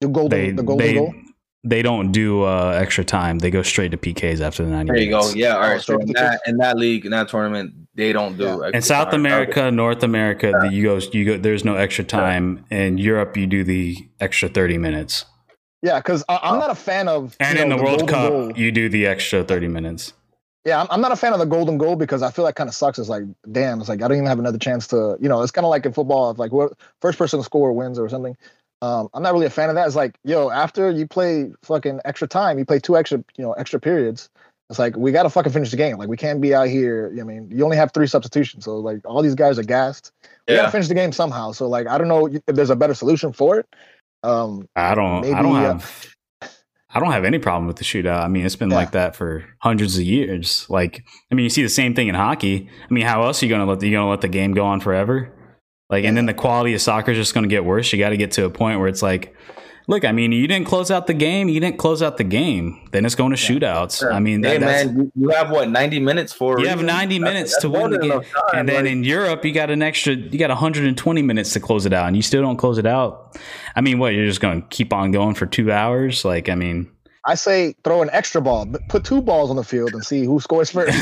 the golden, they, the golden they, goal. They don't do uh, extra time. They go straight to PKs after the 90 There you minutes. go. Yeah, all right. So in that, in that league, in that tournament, they don't do. Yeah. In South time. America, okay. North America, yeah. the, you go, you go. There's no extra time. Yeah. In Europe, you do the extra 30 minutes. Yeah, because I'm not a fan of. And in know, the, the World Cup, goal. you do the extra 30 minutes. Yeah, I'm, I'm not a fan of the golden goal because I feel like kind of sucks. It's like, damn, it's like I don't even have another chance to, you know, it's kind of like in football, if like what first person to score wins or something. Um, I'm not really a fan of that. It's like, yo, after you play fucking extra time, you play two extra, you know, extra periods. It's like we got to fucking finish the game. Like we can't be out here. I mean, you only have three substitutions, so like all these guys are gassed. We yeah. got to finish the game somehow. So like, I don't know if there's a better solution for it. Um, I don't. Maybe, I don't uh, have. I don't have any problem with the shootout. I mean, it's been Yeah. like that for hundreds of years. Like, I mean, you see the same thing in hockey. I mean, how else are you gonna let the, you gonna let the game go on forever? Like, and then the quality of soccer is just gonna get worse. You got to get to a point where it's like, look, I mean, you didn't close out the game. You didn't close out the game. Then it's going to shootouts. I mean, that, man, you, have what ninety minutes for? you have 90 That's- minutes that's to win the game. time, And then like- in Europe, you got an extra, you got 120 minutes to close it out, and you still don't close it out. I mean, what, you're just going to keep on going for two hours? Like, I mean, I say throw an extra ball, but put two balls on the field and see who scores first.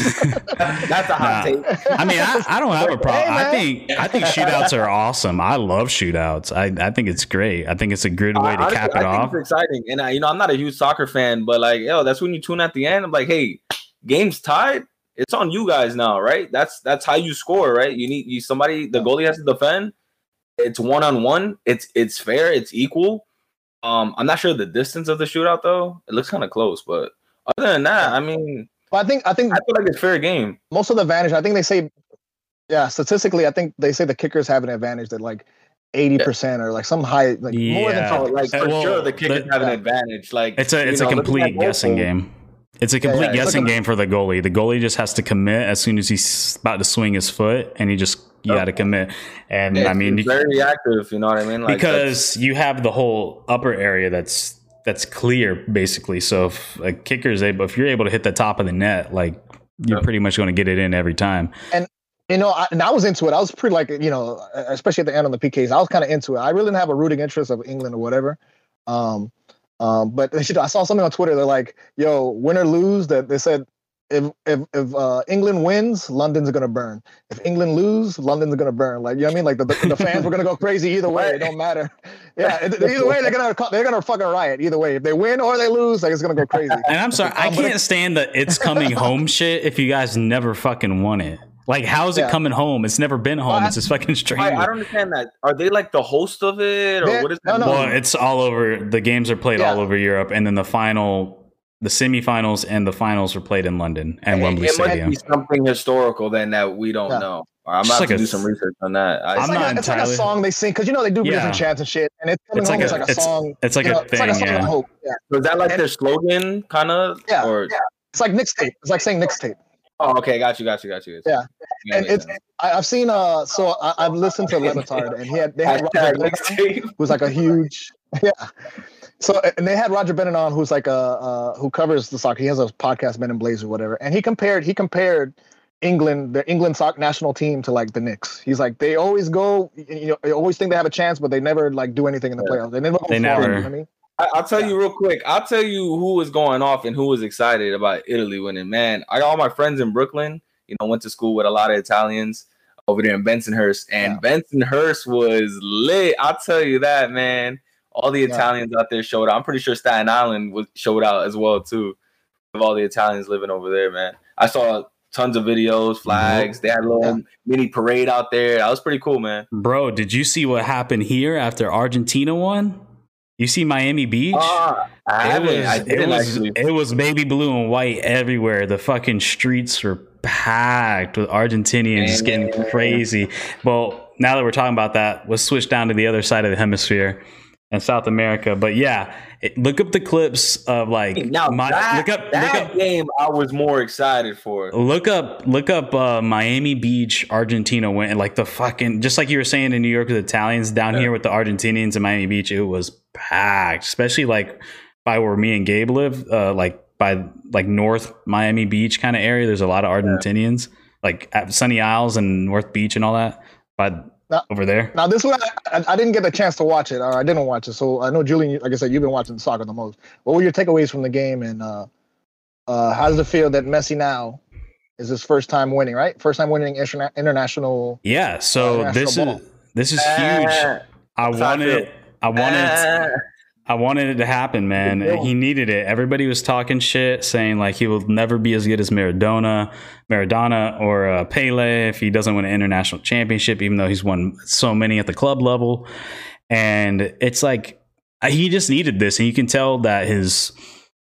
that's a hot Nah. take. I mean, I, I don't have a problem. Hey, I think I think shootouts are awesome. I love shootouts. I, I think it's great. I think it's a good way to Honestly, cap it I think off. It's exciting, and I, you know, I'm not a huge soccer fan, but like, yo, that's when you tune at the end. I'm like, hey, game's tied. It's on you guys now, right? That's that's how you score, right? You need you somebody. The goalie has to defend. It's one on one. It's it's fair. It's equal. Um, I'm not sure the distance of the shootout though. It looks kind of close, but other than that, I mean, but I think I think I feel like it's fair game. most of the advantage. I think they say, yeah, statistically, I think they say the kickers have an advantage that like eighty percent or like some high, like more than Yeah. So, like Uh, for well, sure, the kickers the- have an advantage. Like It's a it's a looking at complete guessing of them, game. It's a complete yeah, it's like guessing a- game for the goalie. The goalie just has to commit as soon as he's about to swing his foot, and he just you Yep. got to commit. And Yeah, I mean, it's you- very reactive. You know what I mean? Like because you have the whole upper area that's that's clear basically. So if a kicker is able, if you're able to hit the top of the net, like you're Yep. pretty much going to get it in every time. And you know, I, and I was into it. I was pretty like, you know, especially at the end on the PKs, I was kind of into it. I really didn't have a rooting interest of England or whatever. Um, um, but you know, I saw something on Twitter. They're like, "Yo, win or lose." That they said, if if if uh, England wins, London's gonna burn. If England lose, London's gonna burn. Like you know what I mean? Like the, the, the fans were gonna go crazy either way. It don't matter. Yeah, either way they're gonna they're gonna fucking riot. Either way, if they win or they lose, like it's gonna go crazy. And I'm sorry, I but can't stand the it's coming home shit if you guys never fucking won it. Like, how's it Yeah. coming home? It's never been home. Well, it's just fucking strange. I, I don't understand that. Are they like the host of it, or They're- what is no, no. Well, it's all over. The games are played Yeah. all over Europe, and then the final, the semifinals, and the finals were played in London and It- Wembley it might Stadium. be something historical then that we don't Yeah. know. I'm Just gonna like to a- do some research on that. I, I'm It's like, not a, it's like a song they sing because you know they do Yeah. different chants and shit, and it's coming It's like home. a- it's like a it's- song. It's like you know, a it's like a thing, song of hope. Yeah, is that like and- their slogan, kind of? Yeah, Or yeah. it's like Nick's tape. It's like saying Nick's tape. oh, okay, got you, got you, got you. Yeah. Yeah, and it's I, I've seen uh so I, I've listened to Le Batard and he had they had Roger Hashtag Bennett, mixtape. who's like a huge yeah. So and they had Roger Bennett on who's like a uh who covers the soccer. He has a podcast, Men in Blaze or whatever, and he compared he compared England the England soccer national team to like the Knicks. He's like they always go you know they always think they have a chance, but they never like do anything in the playoffs. They never. go They far, you know I mean. I, I'll tell Yeah. you real quick. I'll tell you who was going off and who was excited about Italy winning. Man, I got all my friends in Brooklyn. You know, went to school with a lot of Italians over there in Bensonhurst, and Bensonhurst was lit. I'll tell you that, man. All the Yeah. Italians out there showed out. I'm pretty sure Staten Island was showed out as well too. Of all the Italians living over there, man. I saw tons of videos, flags. They had a little Yeah. mini parade out there. That was pretty cool, man. Bro, did you see what happened here after Argentina won? You see Miami Beach? Uh, I it was, I it was, actually. it was baby blue and white everywhere. The fucking streets were packed with Argentinians just getting Man. crazy. Well, now that we're talking about that, let's switch down to the other side of the hemisphere and South America. But yeah, it, look up the clips of like Now my, that, look up that look up game, I was more excited for. Look up, look up uh, Miami Beach, Argentina went like the fucking just like you were saying in New York with the Italians down Yeah. here with the Argentinians in Miami Beach, it was packed, especially like by where me and Gabe live, uh, like by like North Miami Beach kind of area. There's a lot of Argentinians, like at Sunny Isles and North Beach and all that. But Now- over there, Now this one I, I, I didn't get a chance to watch it, or I didn't watch it. So I know Julian, like I said, you've been watching soccer the most. What were your takeaways from the game, and uh, uh, how does it feel that Messi now is his first time winning, right? First time winning interna- international. yeah. So Uh, this national is this is huge. Ah, I that's how I wanted, feel. I wanted. I wanted it to happen, man. He needed it. Everybody was talking shit, saying like he will never be as good as Maradona, Maradona or uh, Pele if he doesn't win an international championship, even though he's won so many at the club level. And it's like uh, he just needed this, and you can tell that his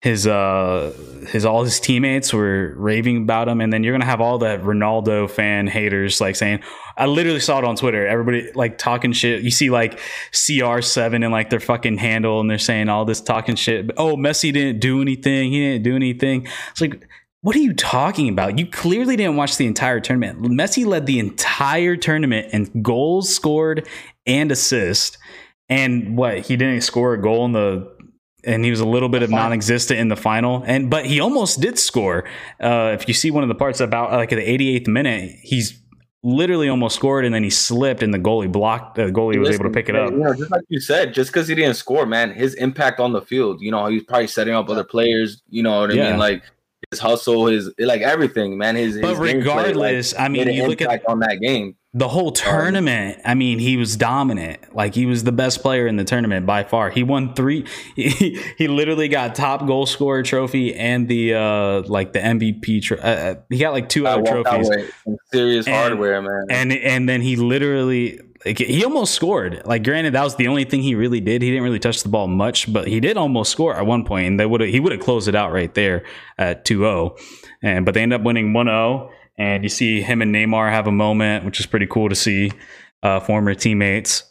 his uh his all his teammates were raving about him and then you're gonna have all the ronaldo fan haters like saying i literally saw it on twitter everybody like talking shit you see like cr7 and like their fucking handle and they're saying all this talking shit oh messi didn't do anything he didn't do anything it's like what are you talking about? You clearly didn't watch the entire tournament. Messi led the entire tournament in goals scored and assist. And what he didn't score a goal in the and he was a little bit of non-existent in the final and but he almost did score uh, if you see one of the parts about like the 88th minute he's literally almost scored and then he slipped and the goalie blocked the goalie was able to pick it up You know, just like you said, just because he didn't score, man, his impact on the field, you know, he's probably setting up other players, you know what I Yeah. mean? Like his hustle, his like everything, man. His, but his gameplay, regardless like, i mean you look at on that game. The whole tournament i mean he was dominant. Like he was the best player in the tournament by far. He won three he, he literally got top goal scorer trophy and the uh like the mvp tro- uh, uh, he got like two I other out trophies. serious And- hardware, man. and and then he literally like, he almost scored. Like granted that was the only thing he really did. He didn't really touch the ball much but he did almost score at one point and they would he would have closed it out right there at 2-0 and but they end up winning 1-0 and you see him and Neymar have a moment which is pretty cool to see uh former teammates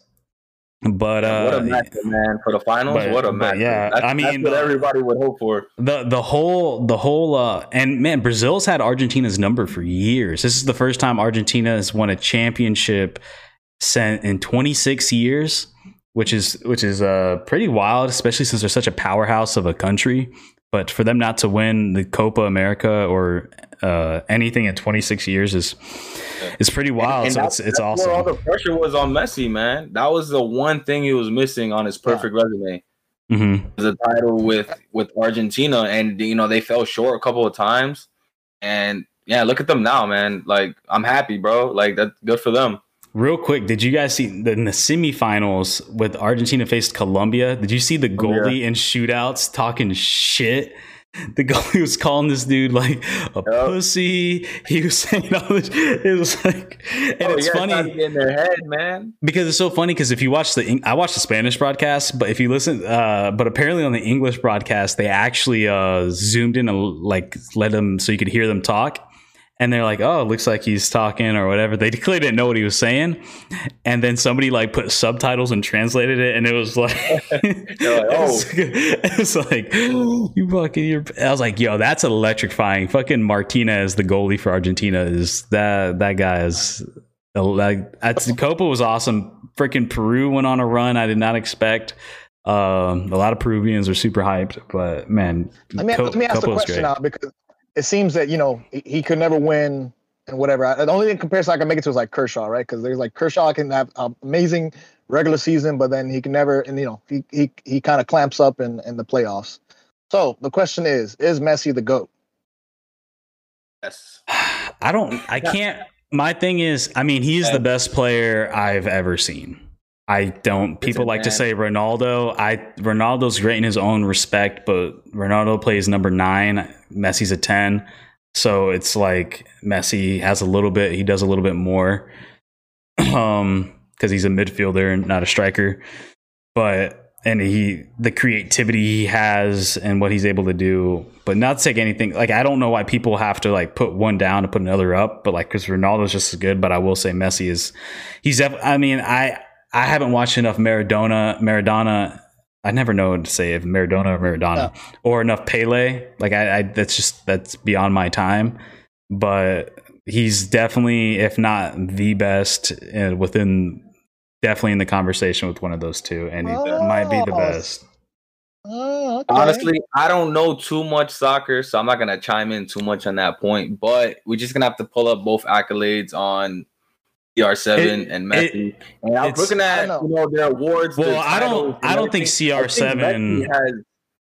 but uh what a match, man! For the finals, but- what a match! yeah, that's, I that's mean, what the- everybody would hope for. the the whole the whole uh and man brazil's had argentina's number for years this is the first time argentina has won a championship sent in 26 years which is which is uh pretty wild especially since they're such a powerhouse of a country but for them not to win the copa america or uh anything in 26 years is is pretty wild And so that's- it's it's that's Where all the pressure was on Messi, man. That was the one thing he was missing on his perfect resume. hmm the title with with Argentina, and you know they fell short a couple of times. And yeah, look at them now, man. Like I'm happy, bro. Like that's good for them. Real quick, did you guys see the, in the semifinals with Argentina faced Colombia? Did you see the goalie in shootouts talking shit? The goalie was calling this dude like a pussy. He was saying all this. It was like, and Oh, it's yeah, funny trying to get in their head, man. because it's so funny because if you watch the I watched the Spanish broadcast, but if you listen, uh, but apparently on the English broadcast they actually uh zoomed in and like let them so you could hear them talk. And they're like, "Oh, it looks like he's talking or whatever." They clearly didn't know what he was saying, and then somebody like put subtitles and translated it, and it was like, like, "Oh." it's, it's like you fucking. You're, I was like, "Yo, that's electrifying." Fucking Martinez, the goalie for Argentina, is that that guy is like that's Copa was awesome. Freaking Peru went on a run I did not expect. Um, a lot of Peruvians are super hyped, but man, Let me, Co- let me ask Copa the was question great. now because it seems that you know he, he could never win and whatever. I, the only thing in comparison I can make it to is like Kershaw, right? Because there's like Kershaw can have an amazing regular season, but then he can never, and you know, he he, he kind of clamps up in in the playoffs. So the question is: Is Messi the goat? Yes. I don't. I can't. My thing is, I mean, he's the best player I've ever seen. I don't. People like to say Ronaldo. I Ronaldo's great in his own respect, but Ronaldo plays number nine. Messi's a ten, so it's like Messi has a little bit. He does a little bit more, um, because he's a midfielder and not a striker. But and he the creativity he has and what he's able to do but not to take anything like i don't know why people have to like put one down and put another up but like because ronaldo's just as good but i will say messi is he's i mean i i haven't watched enough maradona maradona. I never know what to say if maradona or maradona or enough pele. Like I, I that's just that's beyond my time. But he's definitely if not the best uh, within definitely in the conversation with one of those two. And he might be the Oh, best. Oh, okay. Honestly, I don't know too much soccer, so I'm not gonna chime in too much on that point. But we're just gonna have to pull up both accolades on CR7 It- and Messi. and I'm it's- looking at don't you know their awards. Well, their I don't- I don't think CR7 Messi has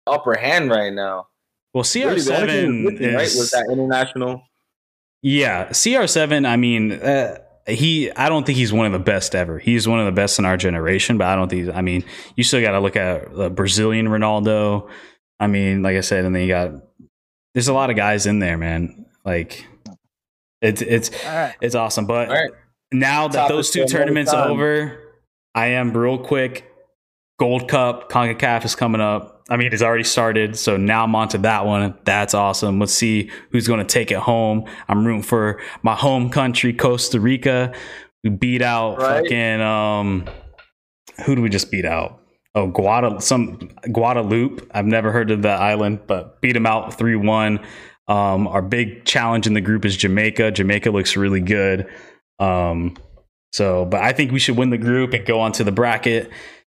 upper hand right now. well Really, the only thing cr7 missing, right, was that international. yeah cr7 i mean uh, he i don't think he's one of the best ever he's one of the best in our generation but i don't think i mean you still got to look at the brazilian ronaldo i mean like i said and then you got there's a lot of guys in there man like it's it's All right. it's awesome but All right. Now that those two tournaments over, I am real quick. Gold Cup, CONCACAF is coming up. I mean, it's already started. So now I'm on to that one. That's awesome. Let's see who's going to take it home. I'm rooting for my home country, Costa Rica. We beat out right. fucking, um, who do we just beat out? Oh, Guada, some Guadeloupe. I've never heard of that island, but beat them out 3 1. Um, our big challenge in the group is Jamaica. Jamaica looks really good. Um, so, but I think we should win the group and go on to the bracket.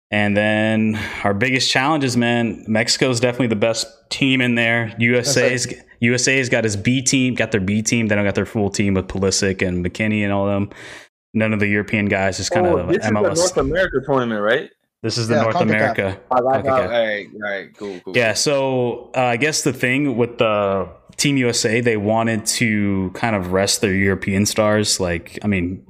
And then our biggest challenges, man, Mexico's definitely the best team in there. USA's USA's got his B team, got their B team. They don't got their full team with Pulisic and McKennie and all them. None of the European guys. Just kind oh, of this MLS. Is the North America tournament, right? This is the yeah, North America. All right, right, cool, cool. Yeah, so uh, I guess the thing with the Team USA, they wanted to kind of rest their European stars. Like, I mean,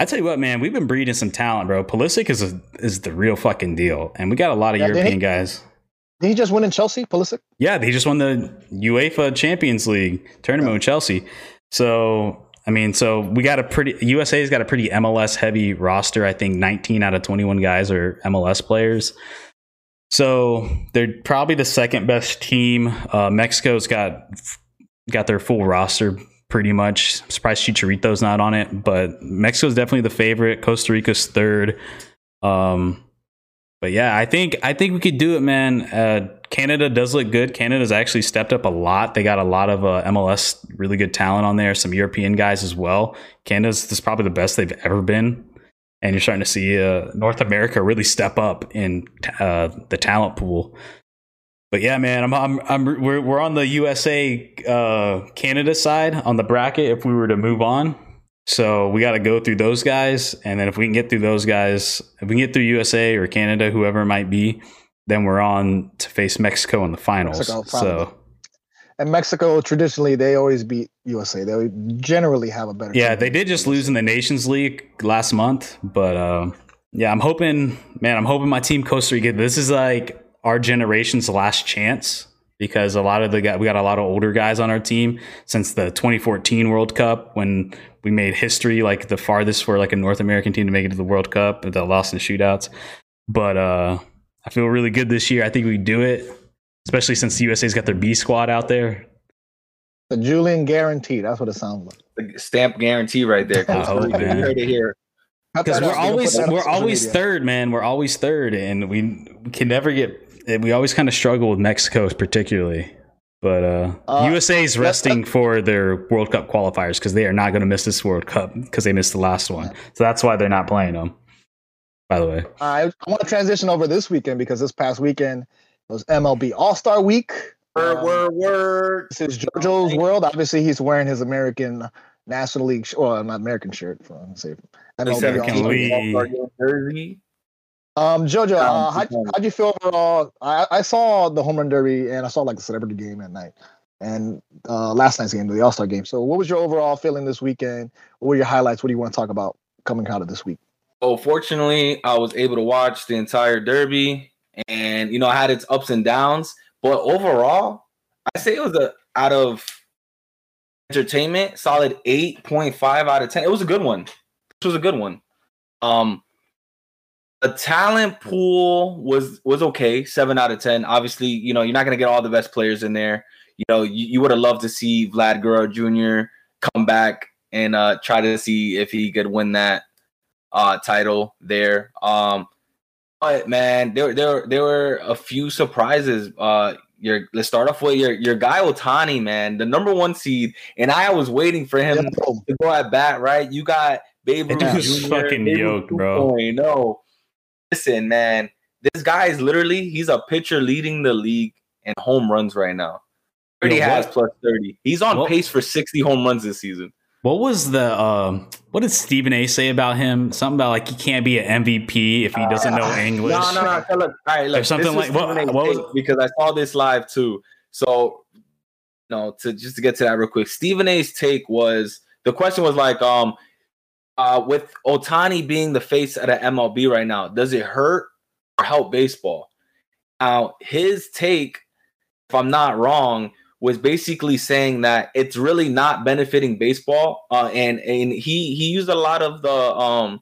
I tell you what, man, we've been breeding some talent, bro. Pulisic is a, is the real fucking deal, and we got a lot of yeah, European he, guys. Did he just win in Chelsea, Pulisic? Yeah, he just won the UEFA Champions League tournament yeah. with Chelsea. So I mean, so we got a pretty USA's got a pretty MLS heavy roster. I think 19 out of 21 guys are MLS players. So they're probably the second best team. Uh, Mexico's got got their full roster pretty much. I'm surprised Chicharito's not on it, but Mexico's definitely the favorite. Costa Rica's third. Um, but yeah, I think I think we could do it, man. Uh, Canada does look good. Canada's actually stepped up a lot. They got a lot of uh, MLS really good talent on there. Some European guys as well. Canada's this is probably the best they've ever been, and you're starting to see uh, North America really step up in uh, the talent pool but yeah, man, I'm, I'm, I'm we're, we're on the USA uh, Canada side on the bracket if we were to move on. So we got to go through those guys, and then if we can get through those guys, if we can get through USA or Canada, whoever it might be, then we're on to face Mexico in the finals. Mexico, so. And Mexico traditionally they always beat USA. They generally have a better. Yeah, they did just lose in the Nations League last month, but uh, yeah, I'm hoping, man, I'm hoping my team Costa Rica. This is like our generation's last chance because a lot of the guys, we got a lot of older guys on our team since the 2014 World Cup when we made history, like the farthest for like a North American team to make it to the World Cup, the lost in shootouts. But uh, I feel really good this year. I think we do it, especially since the USA's got their B squad out there. The Julian guarantee. That's what it sounds like. The stamp guarantee right there. Oh, man. to hear because we're always we're always third, man. We're always third, and we, we can never get we always kind of struggle with Mexico, particularly. But uh, uh, USA is resting for their World Cup qualifiers because they are not going to miss this World Cup because they missed the last one. So that's why they're not playing them. By the way, I, I want to transition over this weekend because this past weekend was MLB All Star Week. Word, um, word, word. This is JoJo's World. Obviously, he's wearing his American National League, well, not American shirt. For, say MLB League jersey. Um, Jojo, uh, how'd, how'd you feel overall? I, I saw the home run derby and I saw like the celebrity game at night and uh, last night's game, the All Star game. So, what was your overall feeling this weekend? What were your highlights? What do you want to talk about coming out of this week? Oh, fortunately, I was able to watch the entire derby, and you know, I had its ups and downs. But overall, I say it was a out of entertainment, solid eight point five out of ten. It was a good one. This was a good one. Um, the talent pool was was okay, seven out of ten. Obviously, you know you're not gonna get all the best players in there. You know you, you would have loved to see Vlad Guerrero Jr. come back and uh, try to see if he could win that uh, title there. Um, but man, there there there were a few surprises. Uh, your let's start off with your your guy Ohtani, man, the number one seed, and I was waiting for him to go at bat. Right, you got Babe Ruth Jr. fucking yoked, bro. No, listen, man, this guy is literally he's a pitcher leading the league in home runs right now. Already you know, has plus 30. He's on what, pace for 60 home runs this season. What was the um what did Stephen A say about him? Something about like he can't be an MVP if he doesn't know English. No, no, no. Look, all right, look, or something like what, what was because I saw this live too. So no, to just to get to that real quick. Stephen A's take was the question was like, um, uh, with Ohtani being the face of the MLB right now, does it hurt or help baseball? Now, his take, if I'm not wrong, was basically saying that it's really not benefiting baseball. Uh, and and he he used a lot of the um,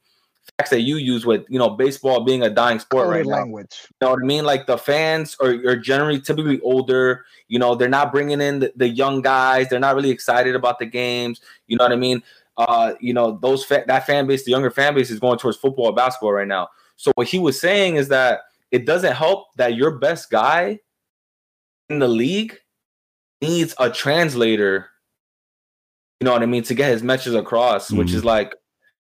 facts that you use with you know baseball being a dying sport Coded right now. language. You know what I mean? Like the fans are, are generally typically older. You know, they're not bringing in the, the young guys. They're not really excited about the games. You know what I mean? Uh, you know, those fa- that fan base, the younger fan base, is going towards football or basketball right now. So what he was saying is that it doesn't help that your best guy in the league needs a translator. You know what I mean to get his message across, which Mhm. is like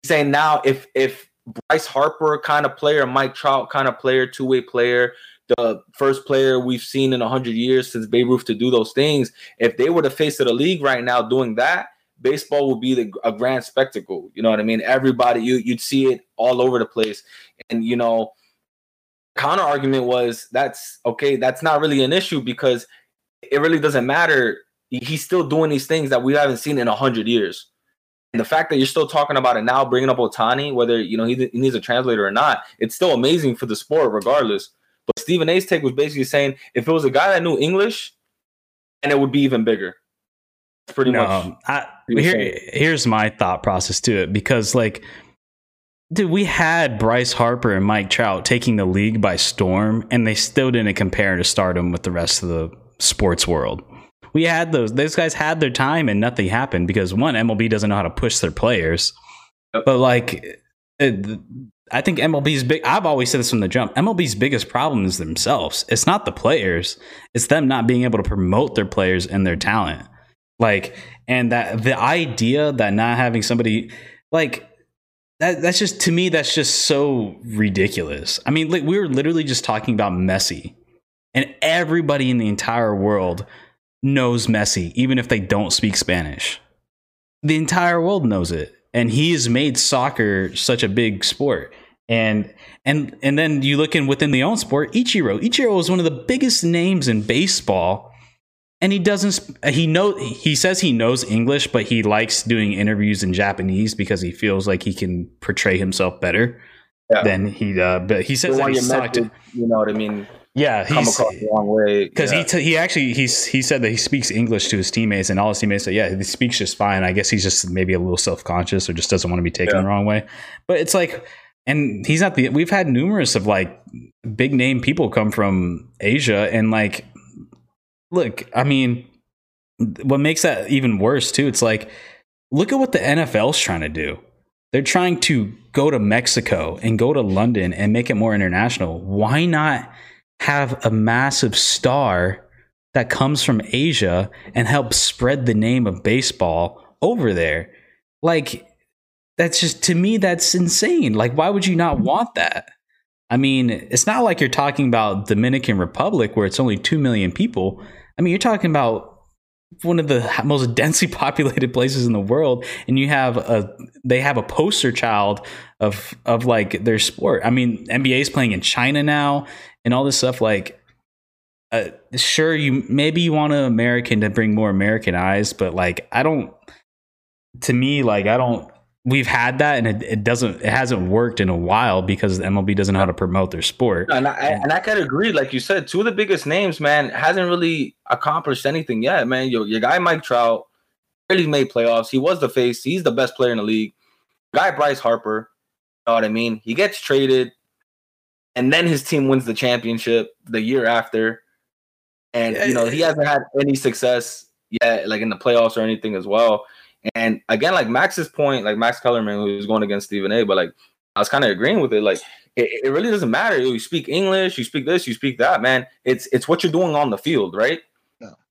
saying now if if Bryce Harper kind of player, Mike Trout kind of player, two way player, the first player we've seen in 100 years since Babe Ruth to do those things. If they were the face of the league right now doing that, baseball would be the, a grand spectacle. You know what I mean? Everybody, you, you'd see it all over the place. And, you know, counter argument was that's okay, that's not really an issue because it really doesn't matter. He's still doing these things that we haven't seen in a 100 years. And the fact that you're still talking about it now, bringing up Ohtani, whether you know he, he needs a translator or not, it's still amazing for the sport, regardless. But Stephen A's take was basically saying if it was a guy that knew English, and it would be even bigger. Pretty much. no, I, here, here's my thought process to it because, like, dude, we had Bryce Harper and Mike Trout taking the league by storm, and they still didn't compare to stardom with the rest of the sports world. We had those; those guys had their time, and nothing happened because one, MLB doesn't know how to push their players, Yep. but like. Eh, it, I think MLB's big. I've always said this from the jump. MLB's biggest problem is themselves. It's not the players. It's them not being able to promote their players and their talent. Like, and that the idea that not having somebody like that that's just to me that's just so ridiculous. I mean, like we were literally just talking about Messi, and everybody in the entire world knows Messi, even if they don't speak Spanish. The entire world knows it, and he has made soccer such a big sport. And and and then you look in within the own sport, Ichiro. Ichiro is one of the biggest names in baseball and he doesn't he know he says he knows english but he likes doing interviews in japanese because he feels like he can portray himself better Yeah. than he uh but he says that he's talked message, you know what I mean, yeah come across the wrong way. because yeah. he t- he actually he's he said that he speaks english to his teammates and all his teammates say yeah he speaks just fine i guess he's just maybe a little self-conscious or just doesn't want to be taken Yeah. the wrong way but it's like and he's not the we've had numerous of like big name people come from asia and like look i mean what makes that even worse too it's like look at what the nfl's trying to do. They're trying to go to mexico and go to london and make it more international. Why not have a massive star that comes from asia and help spread the name of baseball over there? Like that's just to me that's insane. Like why would you not mm-hmm. want that? I mean it's not like you're talking about dominican republic where it's only 2 million people i mean you're talking about one of the most densely populated places in the world and you have a they have a poster child of of like their sport. I mean nba is playing in china now and all this stuff like uh, sure you maybe you want an american to bring more american eyes but like i don't to me like i don't we've had that and it, it doesn't it hasn't worked in a while because mlb doesn't know how to promote their sport And I, and I could agree, like you said, two of the biggest names, man, hasn't really accomplished anything yet, man. Your, your guy Mike Trout really made playoffs. He was the face. He's the best player in the league. Guy Bryce Harper, you know what I mean? He gets traded, and then his team wins the championship the year after. And you know he hasn't had any success yet, like in the playoffs or anything as well. And again, like Max's point, like Max Kellerman, who was going against Stephen A, but like I was kind of agreeing with it. Like it, it really doesn't matter. You speak English, you speak this, you speak that, man. It's it's what you're doing on the field, right?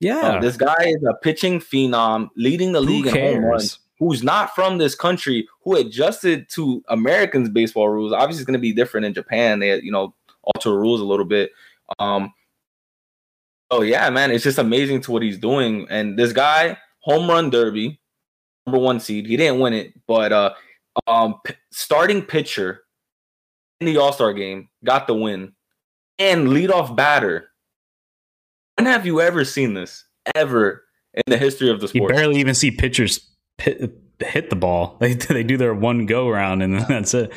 yeah Uh, this guy is a pitching phenom, leading the league in home runs. Who's not from this country? Who adjusted to Americans' baseball rules? Obviously, it's going to be different in Japan. They, you know, alter the rules a little bit. Um, oh yeah, man, it's just amazing to what he's doing. And this guy, home run derby, number one seed. He didn't win it, but uh, um, p- starting pitcher in the All Star game got the win, and leadoff batter. When have you ever seen this? Ever in the history of the you sport? barely even see pitchers hit, hit the ball they, they do their one go around and then that's it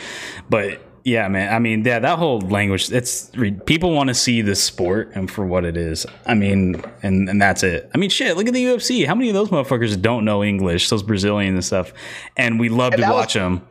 but yeah man. I mean yeah that whole language it's people want to see the sport and for what it is. I mean and and that's it. I mean shit look at the ufc how many of those motherfuckers don't know english those brazilians and stuff? And we love And to that was- watch them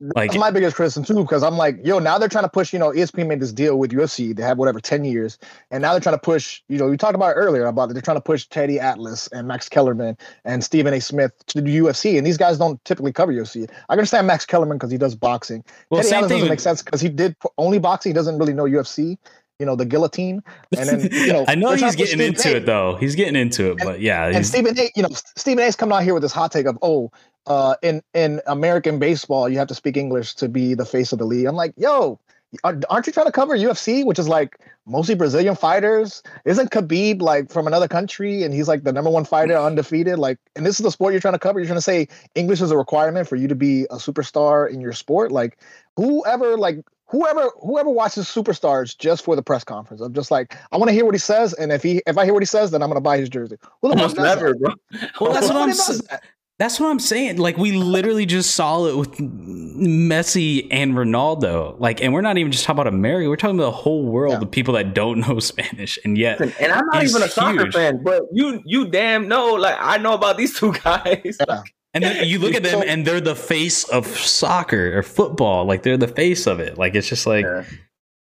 Like That's my biggest criticism too, because I'm like, yo, now they're trying to push. You know, ESPN made this deal with UFC. They have whatever ten years, and now they're trying to push. You know, we talked about earlier about they're trying to push Teddy Atlas and Max Kellerman and Stephen A. Smith to the UFC, and these guys don't typically cover UFC. I understand Max Kellerman because he does boxing. well, Teddy Atlas doesn't with- make sense because he did only boxing. He doesn't really know UFC. You know, the guillotine, and then you know. I know he's getting into it though. He's getting into it, but yeah, And Stephen A, you know, Stephen A. A's coming out here with this hot take of, oh, uh, in in American baseball, you have to speak English to be the face of the league. I'm like, yo, aren't you trying to cover UFC, which is like mostly Brazilian fighters? Isn't Khabib like from another country and he's like the number one fighter, undefeated? Like, and this is the sport you're trying to cover. You're trying to say English is a requirement for you to be a superstar in your sport. Like, whoever like whoever whoever watches superstars just for the press conference i'm just like i want to hear what he says and if he if i hear what he says then i'm going to buy his jersey fuck Almost does that? bro. Well, that's what I'm that. That's what I'm saying. Like we literally just saw it with Messi and Ronaldo. Like, and we're not even just talking about America. We're talking about the whole world Yeah. of people that don't know Spanish, and yet and I'm not even a soccer huge. fan, but you you damn know, like I know about these two guys. Yeah. And then you look at them and they're the face of soccer or football. Like they're the face of it. Like it's just like Yeah.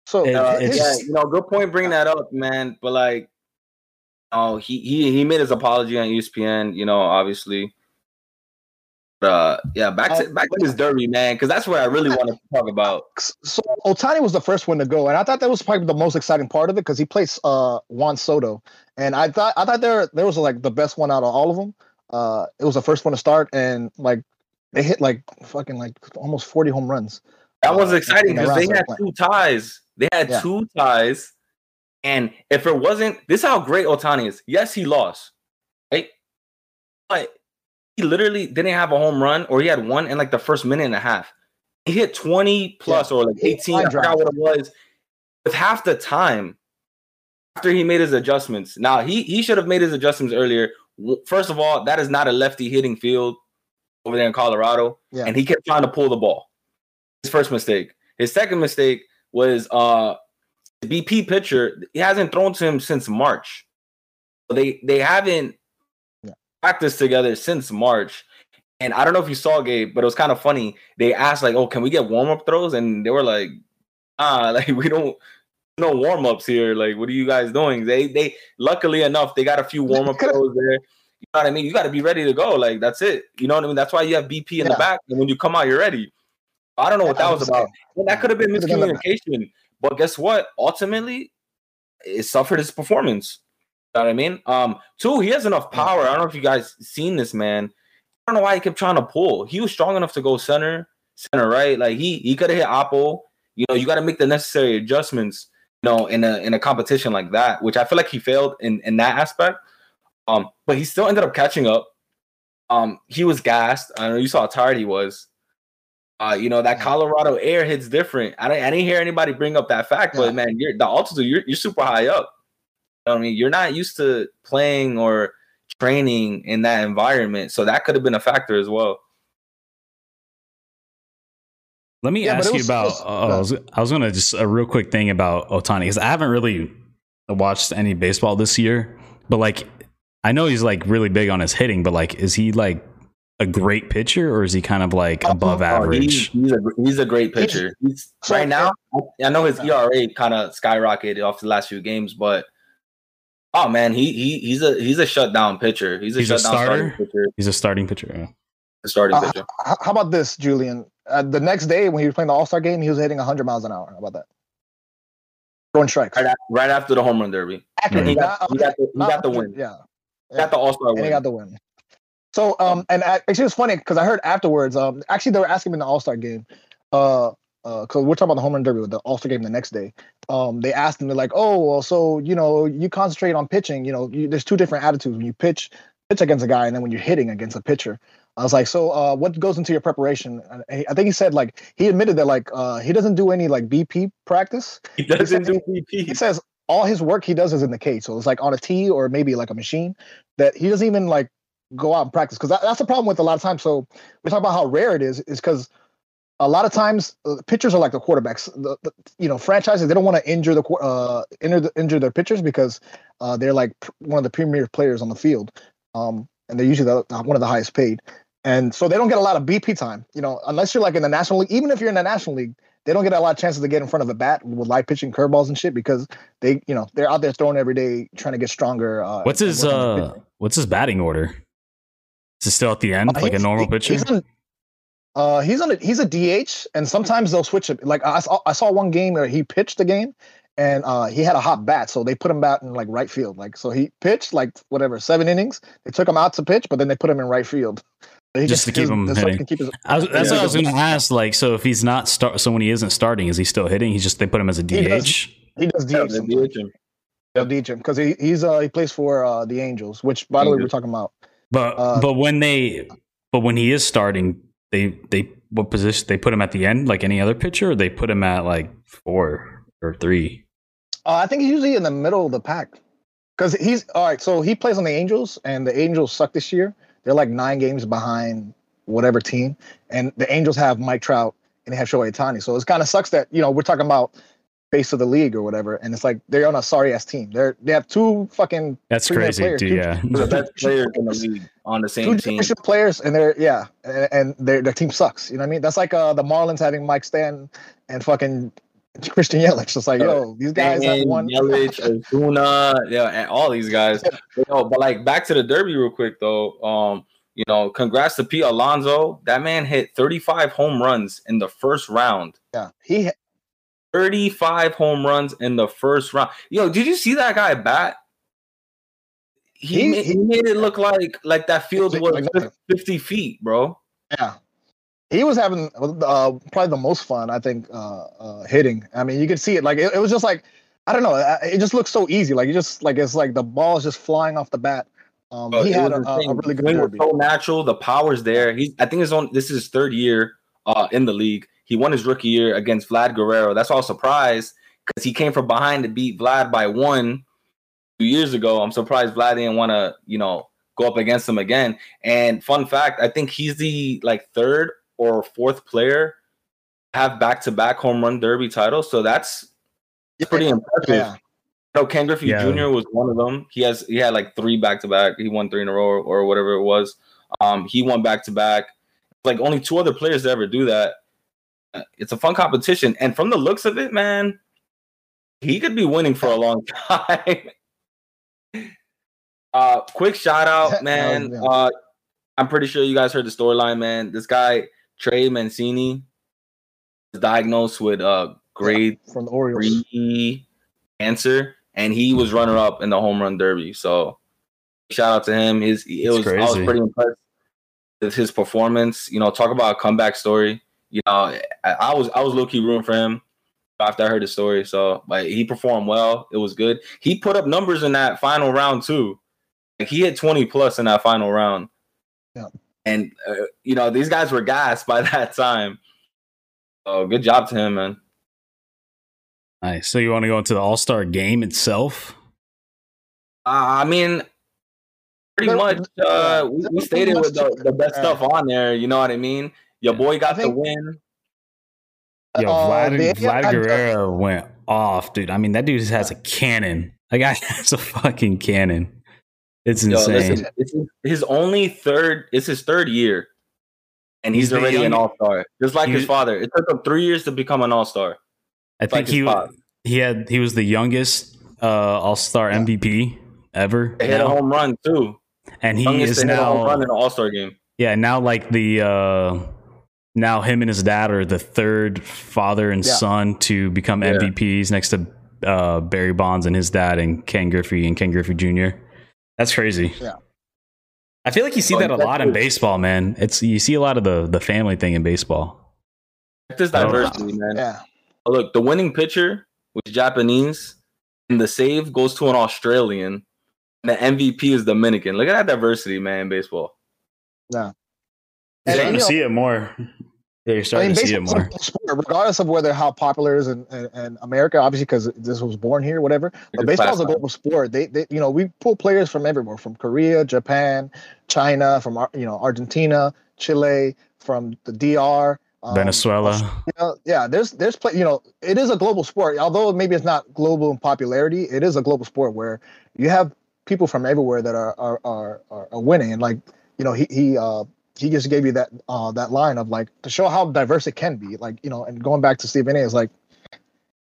so It- Uh, it's- yeah, you know, good point bringing that up, man. But like, oh, he he he made his apology on ESPN. You know, obviously. But uh, yeah, back to Uh, back to this derby, man, because that's what I really want to talk about. so Ohtani was the first one to go, and I thought that was probably the most exciting part of it because he plays uh Juan Soto, and I thought I thought there there was like the best one out of all of them. Uh, it was the first one to start, and like they hit like fucking like almost forty home runs. That was Uh, exciting because they had two ties. They had Yeah. two ties, and if it wasn't, this is how great Ohtani is. Yes, he lost, right? But he literally didn't have a home run, or he had one in like the first minute and a half. He hit twenty plus or like eighteen. I forgot what it was. With half the time after he made his adjustments. Now he he should have made his adjustments earlier. First of all, that is not a lefty hitting field over there in Colorado, Yeah. and he kept trying to pull the ball. His first mistake. His second mistake was uh the BP pitcher. He hasn't thrown to him since March. They they haven't Yeah. Practiced together since March. And I don't know if you saw Gabe, but it was kind of funny. They asked like, "Oh, can we get warm up throws?" And they were like, "Ah, like we don't no warm ups here. Like, what are you guys doing?" They they luckily enough they got a few warm up throws there. You know what I mean? You got to be ready to go. Like that's it. You know what I mean? That's why you have BP in the back, and when you come out, you're ready. I don't know what that was about. Well, that could have been Could've done that. miscommunication. But guess what? Ultimately, it suffered his performance. Know what I mean? Um, two, he has enough power. I don't know if you guys seen this man. I don't know why he kept trying to pull. He was strong enough to go center, center right. Like he he could have hit Oppo. You know, you got to make the necessary adjustments. You know, in a in a competition like that, which I feel like he failed in in that aspect. Um, but he still ended up catching up. Um, he was gassed. I know you saw how tired he was. Uh, you know that Colorado air hits different. I didn't, I didn't hear anybody bring up that fact, but man, you're the altitude. You're you're super high up. You know what I mean, you're not used to playing or training in that environment, so that could have been a factor as well. Let me Yeah, ask it you was- about. was- oh, uh, I was, I was gonna just a real quick thing about Ohtani because I haven't really watched any baseball this year, but like I know he's like really big on his hitting, but like is he like a great pitcher or is he kind of like Oh, above Oh, he's, average? he's a he's a great pitcher. He's, right now, I know his ERA kind of skyrocketed off the last few games, but oh man, he he he's a he's a shutdown pitcher. He's a He's shutdown starting starter? pitcher. He's a starting pitcher. yeah. A starting Uh, pitcher. h- how about this, Julian? Uh, the next day when he was playing the All Star game, he was hitting 100 miles an hour. How about that? Throwing strikes. Right, af- right after the home run derby, Accurate. he got, he got the, he got the win. Yeah. He got the All Star and he win. got the win. So, um, and a- actually, was funny because I heard afterwards. Um, actually, they were asking him in the All Star game. Uh, uh, because we're talking about the home run derby with the All Star game the next day. Um, they asked him, they're like, "Oh, well, so you know, you concentrate on pitching. You know, you, there's two different attitudes when you pitch, pitch against a guy, and then when you're hitting against a pitcher." I was like, "So, uh, what goes into your preparation?" And he- I think he said like he admitted that like uh he doesn't do any like BP practice. He doesn't do He BP. says all his work he does is in the cage. So it's like on a tee or maybe like a machine that he doesn't even like go out and practice. Because that, that's the problem with a lot of times. So we talk about how rare it is, is because a lot of times uh, pitchers are like the quarterbacks. The, the, you know, franchises they don't want to injure the uh injure, the, injure their pitchers because uh, they're like pr- one of the premier players on the field, um, and they're usually the, one of the highest paid. and so they don't get a lot of BP time. You know, unless you're like in the National League. Even if you're in the National League, they don't get a lot of chances to get in front of a bat with live pitching curveballs and shit because they, you know, they're out there throwing every day trying to get stronger. Uh, what's his uh what's his batting order? Is it still at the end, uh, like a normal pitcher? He's on, uh, he's on a, he's a DH, and sometimes they'll switch it. Like I saw, I saw one game where he pitched the game, and uh, he had a hot bat, so they put him out in like right field. Like so, he pitched like whatever seven innings. They took him out to pitch, but then they put him in right field. just to keep him hitting. Keep his, was, that's yeah. what I was going to ask. Like, so if he's not start, so when he isn't starting, is he still hitting? He's just they put him as a DH. He does, he does DH. Yeah, DH him. They'll DH him because he, he's uh he plays for uh the Angels, which by the way we're talking about. But uh, but when they but when he is starting, they they what position they put him at the end like any other pitcher, or they put him at like four or three. Uh, I think he's usually in the middle of the pack because he's all right. So he plays on the Angels, and the Angels suck this year. They're like nine games behind whatever team, and the Angels have Mike Trout and they have Shohei Ohtani. So it kind of sucks that you know we're talking about face of the league or whatever, and it's like they're on a sorry ass team. They're they have two fucking that's crazy, players, dude. yeah, the best players in the league on the same two team. players, and they're yeah, and, and their their team sucks. You know what I mean? That's like uh, the Marlins having Mike Stan and fucking Christian Yelich. It's like, yo, these guys and have one. Yelich, Ozuna, yeah, and all these guys. You know, but like back to the Derby real quick though. Um, you know, congrats to Pete Alonso. That man hit 35 home runs in the first round. Yeah, he 35 home runs in the first round. Yo, did you see that guy bat? He, he, made, he made it look like like that field was like 50 feet, bro. Yeah he was having uh, probably the most fun, I think, uh, uh, hitting. I mean, you could see it. Like it, it, was just like I don't know. It just looks so easy. Like you just like it's like the ball is just flying off the bat. Um, he had a, a, really good. So natural. The power's there. He's. I think his on. This is his third year uh, in the league. He won his rookie year against Vlad Guerrero. That's all surprised because he came from behind to beat Vlad by one two years ago. I'm surprised Vlad didn't want to, you know, go up against him again. And fun fact, I think he's the like third or fourth player have back to back home run derby titles. So that's pretty impressive. Yeah. No, Ken Griffey yeah. Jr. was one of them. He has he had like three back to back. He won three in a row or, or whatever it was. Um, he won back to back. Like only two other players to ever do that. It's a fun competition, and from the looks of it, man, he could be winning for a long time. uh, quick shout out, man. Uh, I'm pretty sure you guys heard the storyline, man. This guy Trey Mancini was diagnosed with uh grade yeah, from the Orioles three cancer, and he was runner up in the home run derby. So shout out to him. His it was crazy. I was pretty impressed with his performance. You know, talk about a comeback story. You know, I, I was I was low key rooting for him after I heard the story. So, but he performed well. It was good. He put up numbers in that final round too. Like he hit 20 plus in that final round. Yeah. And uh, you know, these guys were gassed by that time. So good job to him, man. Nice. So you want to go into the All Star game itself? Uh, I mean, pretty much. Uh, we, we stated with the, the best stuff on there. You know what I mean? Your boy got the win. Yo, uh, Vlad, Vlad Guerrero went off, dude. I mean, that dude just has a cannon. That guy has a fucking cannon. It's insane. Yo, listen, it's his only third. It's his third year, and he's, he's already an all star, just like he, his father. It took him three years to become an all star. I think like he he had he was the youngest uh, all star yeah. MVP ever. He hit a home run too, and he youngest is now run in an all star game. Yeah, now like the uh, now him and his dad are the third father and yeah. son to become yeah. MVPs next to uh, Barry Bonds and his dad and Ken Griffey and Ken Griffey Jr. That's crazy. Yeah. I feel like you see oh, that a lot in baseball, man. It's you see a lot of the the family thing in baseball. There's diversity, man. Yeah. Oh, look, the winning pitcher was Japanese, and the save goes to an Australian, and the MVP is Dominican. Look at that diversity, man, in baseball. Yeah. You're starting to see it more. Yeah, you're starting I mean, to see it more. Sport, regardless of whether how popular it is in, in, in America, obviously because this was born here, whatever. But baseball is a global sport. They, they, you know, we pull players from everywhere, from Korea, Japan, China, from you know Argentina, Chile, from the DR, um, Venezuela. You know, yeah, there's there's play, you know, it is a global sport. Although maybe it's not global in popularity, it is a global sport where you have people from everywhere that are are are, are winning. And like you know, he he uh, he just gave you that uh, that line of like to show how diverse it can be. Like you know, and going back to Stephen A. is like,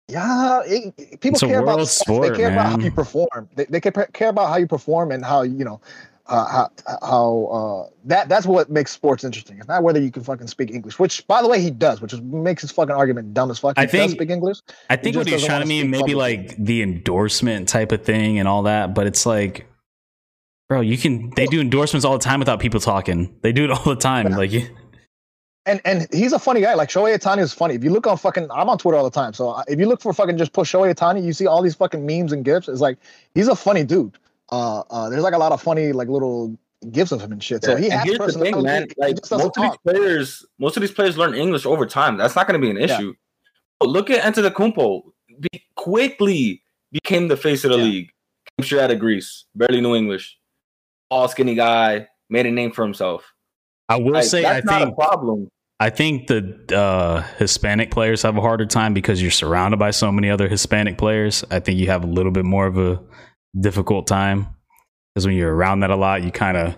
yeah, it, people It's care about sport, they care about how you perform. They, they care, care about how you perform and how you know uh, how how uh, that that's what makes sports interesting. It's not whether you can fucking speak English, which by the way he does, which is, makes his fucking argument dumb as fuck. He I does think- speak English. I think just what he's trying wanna mean maybe like the endorsement type of thing and all that, but it's like, bro, you can they do endorsements all the time without people talking. They do it all the time. Yeah. Like, you- and and he's a funny guy. Like Shohei Ohtani is funny. If you look on fucking, I'm on Twitter all the time. So if you look for fucking just push Shohei Ohtani, you see all these fucking memes and gifs. It's like he's a funny dude. Uh, uh, there's like a lot of funny like little gifs of him and shit. So he and has here's the thing, man. he Like just doesn't most of these players, most of these players learn English over time. That's not going to be an Yeah. issue. Look at Antetokounmpo. Be quickly became the face of the Yeah. league. Came straight out of Greece, barely knew English. All skinny guy, made a name for himself. I will Like, say, I that's not think a problem. I think the uh, Hispanic players have a harder time because you're surrounded by so many other Hispanic players. I think you have a little bit more of a difficult time because when you're around that a lot, you kind of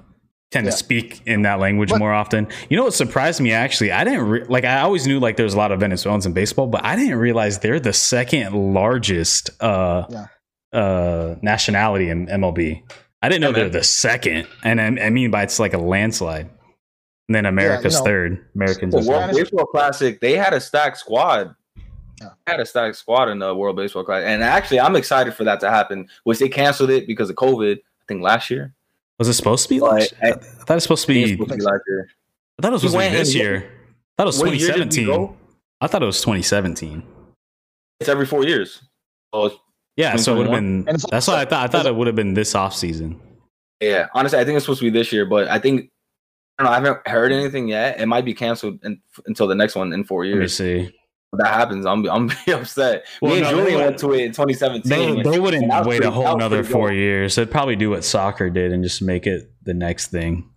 tend Yeah. to speak in that language But- more often. You know what surprised me actually? I didn't re- like. I always knew like there's a lot of Venezuelans in baseball, but I didn't realize they're the second largest uh, Yeah. uh, nationality in MLB. I didn't know Yeah, they're man. the second, and I, I mean by it's like a landslide. And then America's know, third. Americans The is World Spanish- Baseball Classic, they had a stacked squad. Yeah. Had a stacked squad in the World Baseball Classic. And actually, I'm excited for that to happen, which they canceled it because of COVID, I think last year. Was it supposed to be Like, last? I, I thought it was supposed to be. it's supposed to be last year. I thought it was He supposed to be this and- year. I thought it was What year did we 2017. I thought it was 2017. It's every four years. Oh, it's- Yeah, so it would have been. And That's why I thought. I thought it would have been this off season. yeah. Honestly, I think it's supposed to be this year, but I think I don't know. I haven't heard anything yet. It might be canceled in, until the next one in four Let me years. see. If that happens, I'm I'm be upset. Well, Me and no, Julian went to it in 2017. They, they wouldn't and that was wait a whole that another four dope. years. They'd probably do what soccer did and just make it the next thing,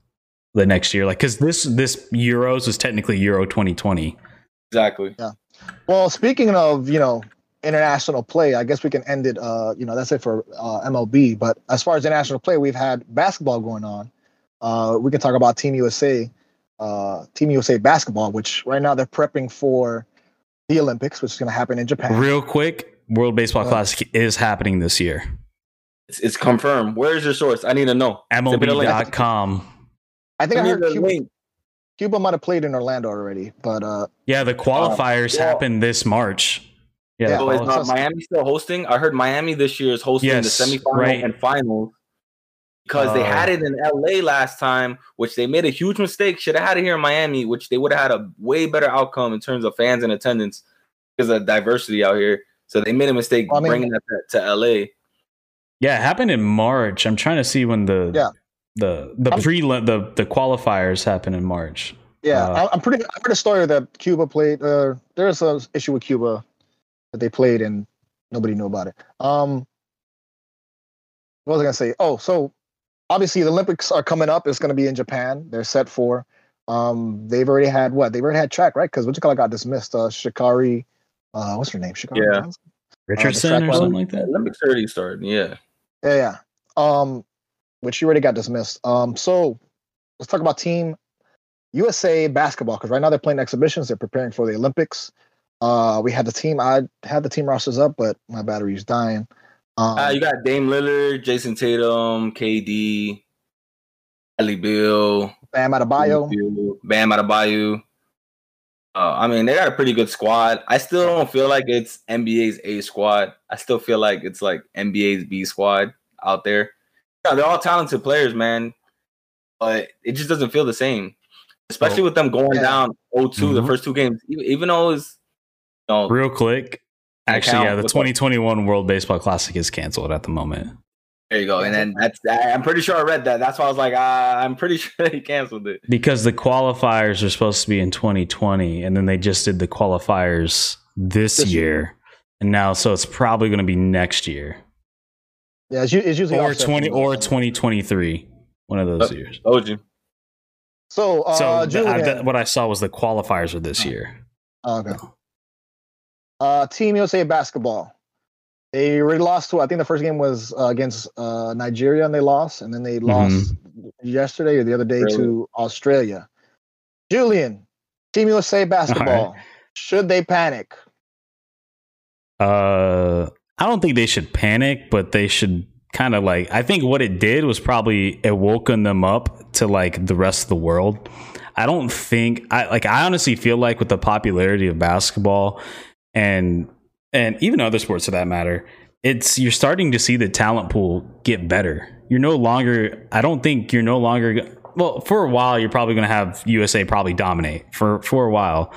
the next year. Like because this this Euros was technically Euro 2020. Exactly. Yeah. Well, speaking of you know international play, I guess we can end it. Uh, you know that's it for uh, MLB. But as far as international play, we've had basketball going on. Uh, we can talk about Team USA, uh, Team USA basketball, which right now they're prepping for the Olympics, which is going to happen in Japan. Real quick, World Baseball Yeah. Classic is happening this year. It's, it's confirmed. Where's your source? I need to know. Send me the. MLB.com. I think I Send heard Cuba. Cuba might have played in Orlando already, but uh, Yeah, the qualifiers well- happen this March. Yeah, Yeah. So is not Miami still hosting? I heard Miami this year is hosting Yes, the semifinal right. and finals because they Uh, had it in LA last time, which they made a huge mistake. Should have had it here in Miami, which they would have had a way better outcome in terms of fans and attendance because of diversity out here. So they made a mistake Well, I mean- bringing that to, to LA. yeah, it happened in March. I'm trying to see when the Yeah. the the I'm- pre the the qualifiers happen in March. yeah, Uh, I, I'm pretty. I heard a story that Cuba played. Uh, there's a issue with Cuba that they played and nobody knew about it. Um, what was I gonna say? Oh, so obviously the Olympics are coming up. It's gonna be in Japan. They're set for. Um, they've already had what? They've already had track, right? Because what you call it got dismissed. Uh, Sha'Carri. Uh, what's her name? Sha'Carri. Yeah. Johnson? Richardson track or one? something like that. Olympics already started. Yeah. Yeah, yeah. Um, which you already got dismissed. Um, so let's talk about Team USA basketball because right now they're playing exhibitions. They're preparing for the Olympics. Uh, we had the team. I had the team rosters up, but my battery's dying. Um, Uh, you got Dame Lillard, Jayson Tatum, KD, Ellie Bill, Bam Adebayo. Bam out Adebayo. Uh, I mean, they got a pretty good squad. I still don't feel like it's NBA's A squad. I still feel like it's like NBA's B squad out there. Yeah, they're all talented players, man, but it just doesn't feel the same. Especially with them going Yeah. down 0-2 the Mhm. first two games, even, even though it's you know, Real quick, actually, count. yeah, the What's up? 2021 World Baseball Classic is canceled at the moment. there you go. And then that's I- I'm pretty sure I read that. That's why I was like, uh, I'm pretty sure they canceled it. because the qualifiers are supposed to be in 2020 and then they just did the qualifiers this, This year. year and now so it's probably going to be next year Yeah, it's, u- it's usually or 20 or 2023 one of those Uh, years Oh, you. So, uh, so th- I- Julian, th- what i saw was the qualifiers were this year Oh, okay. Uh, Team USA basketball. They already lost to. I think the first game was uh, against uh, Nigeria, and they lost, and then they lost yesterday or the other day to Australia. Julian, Team USA basketball. Should they panic? Uh, I don't think they should panic, but they should kind of like. I think what it did was probably it woken them up to like the rest of the world. I don't think I like. I honestly feel like with the popularity of basketball and and even other sports for that matter, it's you're starting to see the talent pool get better. You're no longer. I don't think you're no longer. Well, for a while, you're probably going to have USA probably dominate for for a while,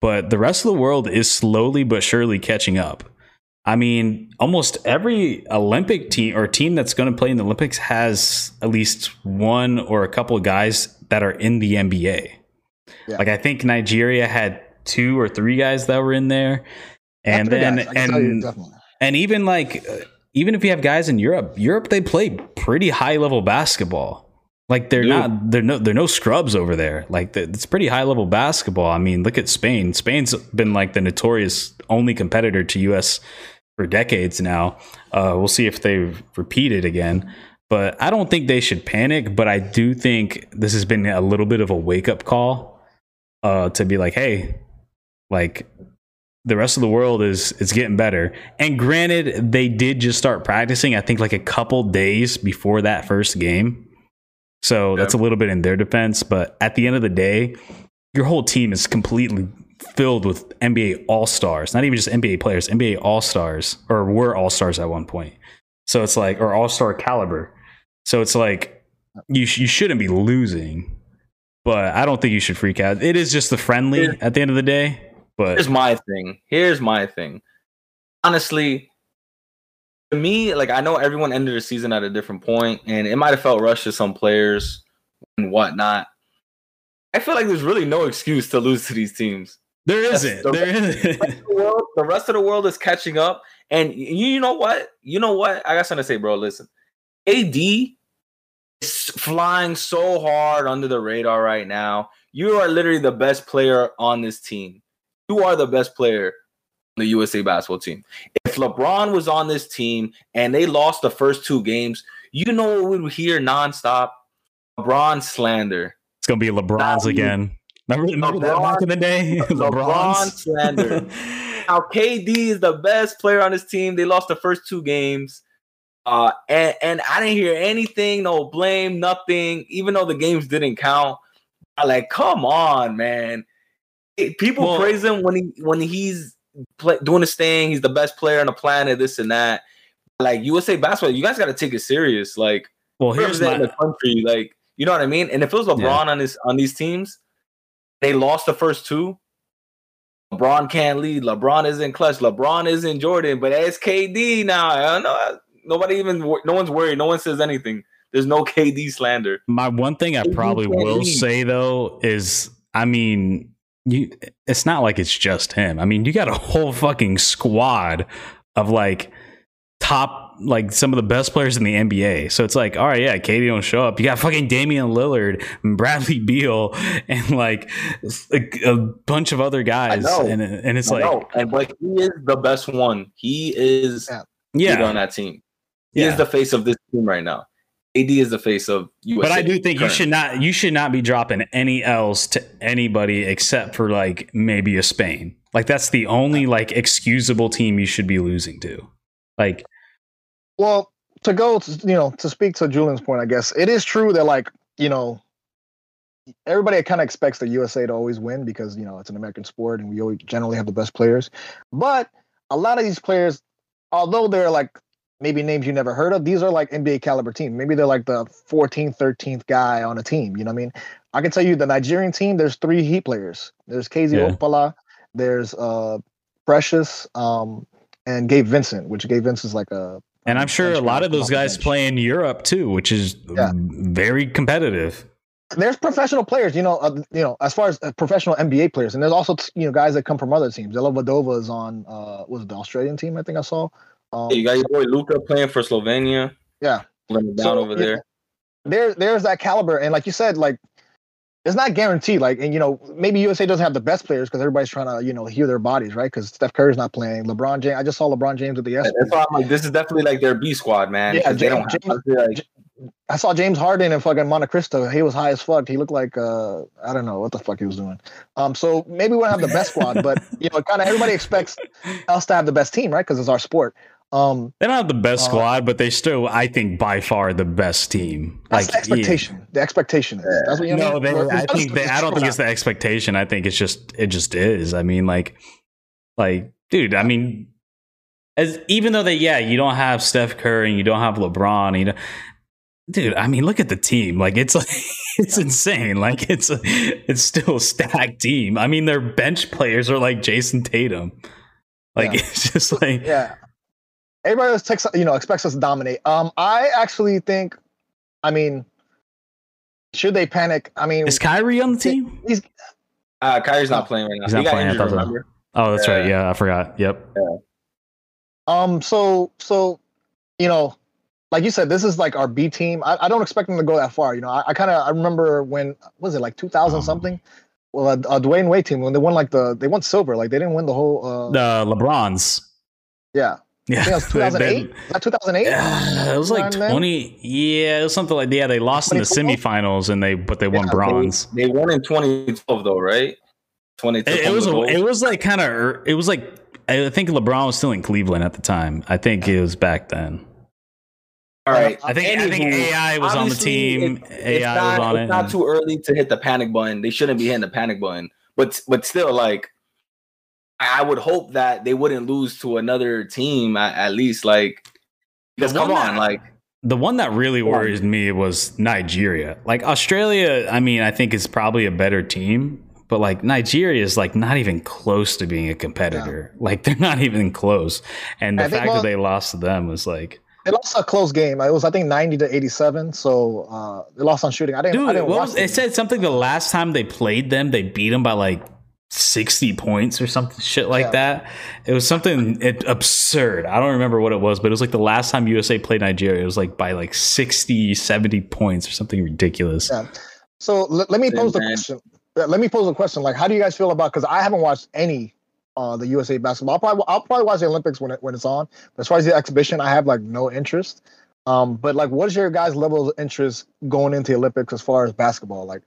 but the rest of the world is slowly but surely catching up. I mean, almost every Olympic team or team that's going to play in the Olympics has at least one or a couple of guys that are in the NBA. Yeah. Like I think Nigeria had two or three guys that were in there, and then and and even like uh, even if you have guys in Europe, Europe they play pretty high level basketball. Like they're Dude. not they're no they're no scrubs over there. Like it's pretty high level basketball. I mean, look at Spain. Spain's been like the notorious only competitor to US for decades now. Uh, we'll see if they repeat it again. But I don't think they should panic. But I do think this has been a little bit of a wake up call uh, to be like, hey, like the rest of the world is is getting better. And granted, they did just start practicing. I think like a couple days before that first game. So yeah. that's a little bit in their defense. But at the end of the day, your whole team is completely filled with NBA All Stars, not even just NBA players, NBA All Stars, or were All Stars at one point. So it's like, or All Star caliber. So it's like, you sh- you shouldn't be losing, but I don't think you should freak out. It is just the friendly at the end of the day. But here's my thing. Here's my thing. Honestly, to me, like I know everyone ended the season at a different point, and it might have felt rushed to some players and whatnot. I feel like there's really no excuse to lose to these teams. There isn't. The there rest, isn't. The rest, world, the rest of the world is catching up. And you, you know what? You know what? I got something to say, bro. Listen, AD is flying so hard under the radar right now. You are literally the best player on this team. You are the best player on the USA basketball team. If LeBron was on this team and they lost the first two games, you know what we would hear nonstop? LeBron slander. It's gonna be LeBron's again. Remember, remember LeBron, that back in the day? LeBron slander. now KD is the best player on this team. They lost the first two games. Uh, and, and I didn't hear anything, no blame, nothing, even though the games didn't count. I like, come on, man. People well, praise him when he when he's play, doing his thing. He's the best player on the planet. This and that. Like USA basketball, you guys got to take it serious. Like, well, here's my, the country. Like, you know what I mean? And if it was LeBron yeah. on this on these teams, they lost the first two. LeBron can't lead. LeBron isn't clutch. LeBron isn't Jordan, but it's KD now. I don't know. Nobody even. No one's worried. No one says anything. There's no KD slander. My one thing I probably will say though is, I mean, you. It's not like it's just him. I mean, you got a whole fucking squad of like top like some of the best players in the NBA. So it's like, all right, yeah, Katie don't show up. You got fucking Damian Lillard, and Bradley Beal, and like a, a bunch of other guys. And and it's I like, know. and but he is the best one. He is yeah, on that team. He yeah. is the face of this team right now. AD is the face of USA. But I do think currently. you should not you should not be dropping any else to anybody except for like maybe a Spain. Like that's the only like excusable team you should be losing to. Like well, to go, to, you know, to speak to Julian's point, I guess it is true that like you know, everybody kind of expects the USA to always win because you know it's an American sport and we always generally have the best players. But a lot of these players, although they're like maybe names you never heard of, these are like NBA caliber teams. Maybe they're like the 14th, 13th guy on a team. You know what I mean? I can tell you the Nigerian team, there's three Heat players. There's KZ yeah. Okpala, there's uh Precious, um, and Gabe Vincent, which Gabe Vincent's like a and I'm sure a lot of those guys play in Europe too, which is yeah. very competitive. There's professional players, you know, uh, you know, as far as uh, professional NBA players, and there's also you know guys that come from other teams. Dellavedova is on, uh, was it the Australian team? I think I saw. Um, you got your boy Luka playing for Slovenia. Yeah, down so, over there. There, there's that caliber, and like you said, like it's not guaranteed. Like, and you know, maybe USA doesn't have the best players because everybody's trying to, you know, heal their bodies, right? Because Steph Curry's not playing. LeBron James. I just saw LeBron James at the. That's why I'm like, this is definitely like their B squad, man. Yeah, James, they don't James, like... I saw James Harden in fucking Monte Cristo. He was high as fuck. He looked like uh, I don't know what the fuck he was doing. Um, so maybe we don't have the best squad, but you know, kind of everybody expects us to have the best team, right? Because it's our sport. Um, they don't have the best uh, squad, but they still, I think, by far the best team. That's like the expectation. Yeah. The expectation is. That's what you no, mean. they, I think they, I don't think it's the expectation. I think it's just it just is. I mean, like, like, dude. I mean, as even though they, yeah, you don't have Steph Curry and you don't have LeBron, you know, dude. I mean, look at the team. Like, it's like it's insane. Like, it's a, it's still a stacked team. I mean, their bench players are like Jayson Tatum. Like, yeah. it's just like, yeah everybody else takes you know expects us to dominate. Um, I actually think, I mean, should they panic? I mean, is Kyrie on the team? He's uh, Kyrie's not playing right now. He's not he playing. Injured, remember? Oh, that's yeah. right. Yeah, I forgot. Yep. Yeah. Um. So so, you know, like you said, this is like our B team. I, I don't expect them to go that far. You know, I, I kind of I remember when was it like 2000 um, something. Well, a, a Dwyane Wade team when they won like the they won silver, like they didn't win the whole. Uh, the LeBrons. Yeah, yeah, it was 2008. That 2008. it was like 20. Yeah, it was something like yeah. They lost in the semifinals and they but they won yeah, bronze. They, they, won in 2012 though, right? 2012. It, it was a, it was like kind of it was like I think LeBron was still in Cleveland at the time. I think it was back then. All right. I think I think AI was on the team. It, AI not, was on it's it. not too early to hit the panic button. They shouldn't be hitting the panic button. But but still, like I would hope that they wouldn't lose to another team at, at least. Like, because come on, that, like the one that really worries me was Nigeria. Like Australia, I mean, I think is probably a better team, but like Nigeria is like not even close to being a competitor. Yeah. Like they're not even close. And the fact that they lost to them was like they lost a close game. It was I think ninety to eighty seven. So uh, they lost on shooting. I didn't. Dude, I didn't was, it said something the last time they played them, they beat them by like 60 points or something shit like yeah. that. It was something it, absurd. I don't remember what it was, but it was like the last time USA played Nigeria, it was like by like 60, 70 points or something ridiculous. Yeah. So let, let me pose the question. Let me pose a question. Like, how do you guys feel about? Because I haven't watched any uh, the USA basketball. I'll probably I'll probably watch the Olympics when it when it's on. But as far as the exhibition, I have like no interest. Um, but like, what is your guys' level of interest going into the Olympics as far as basketball? Like,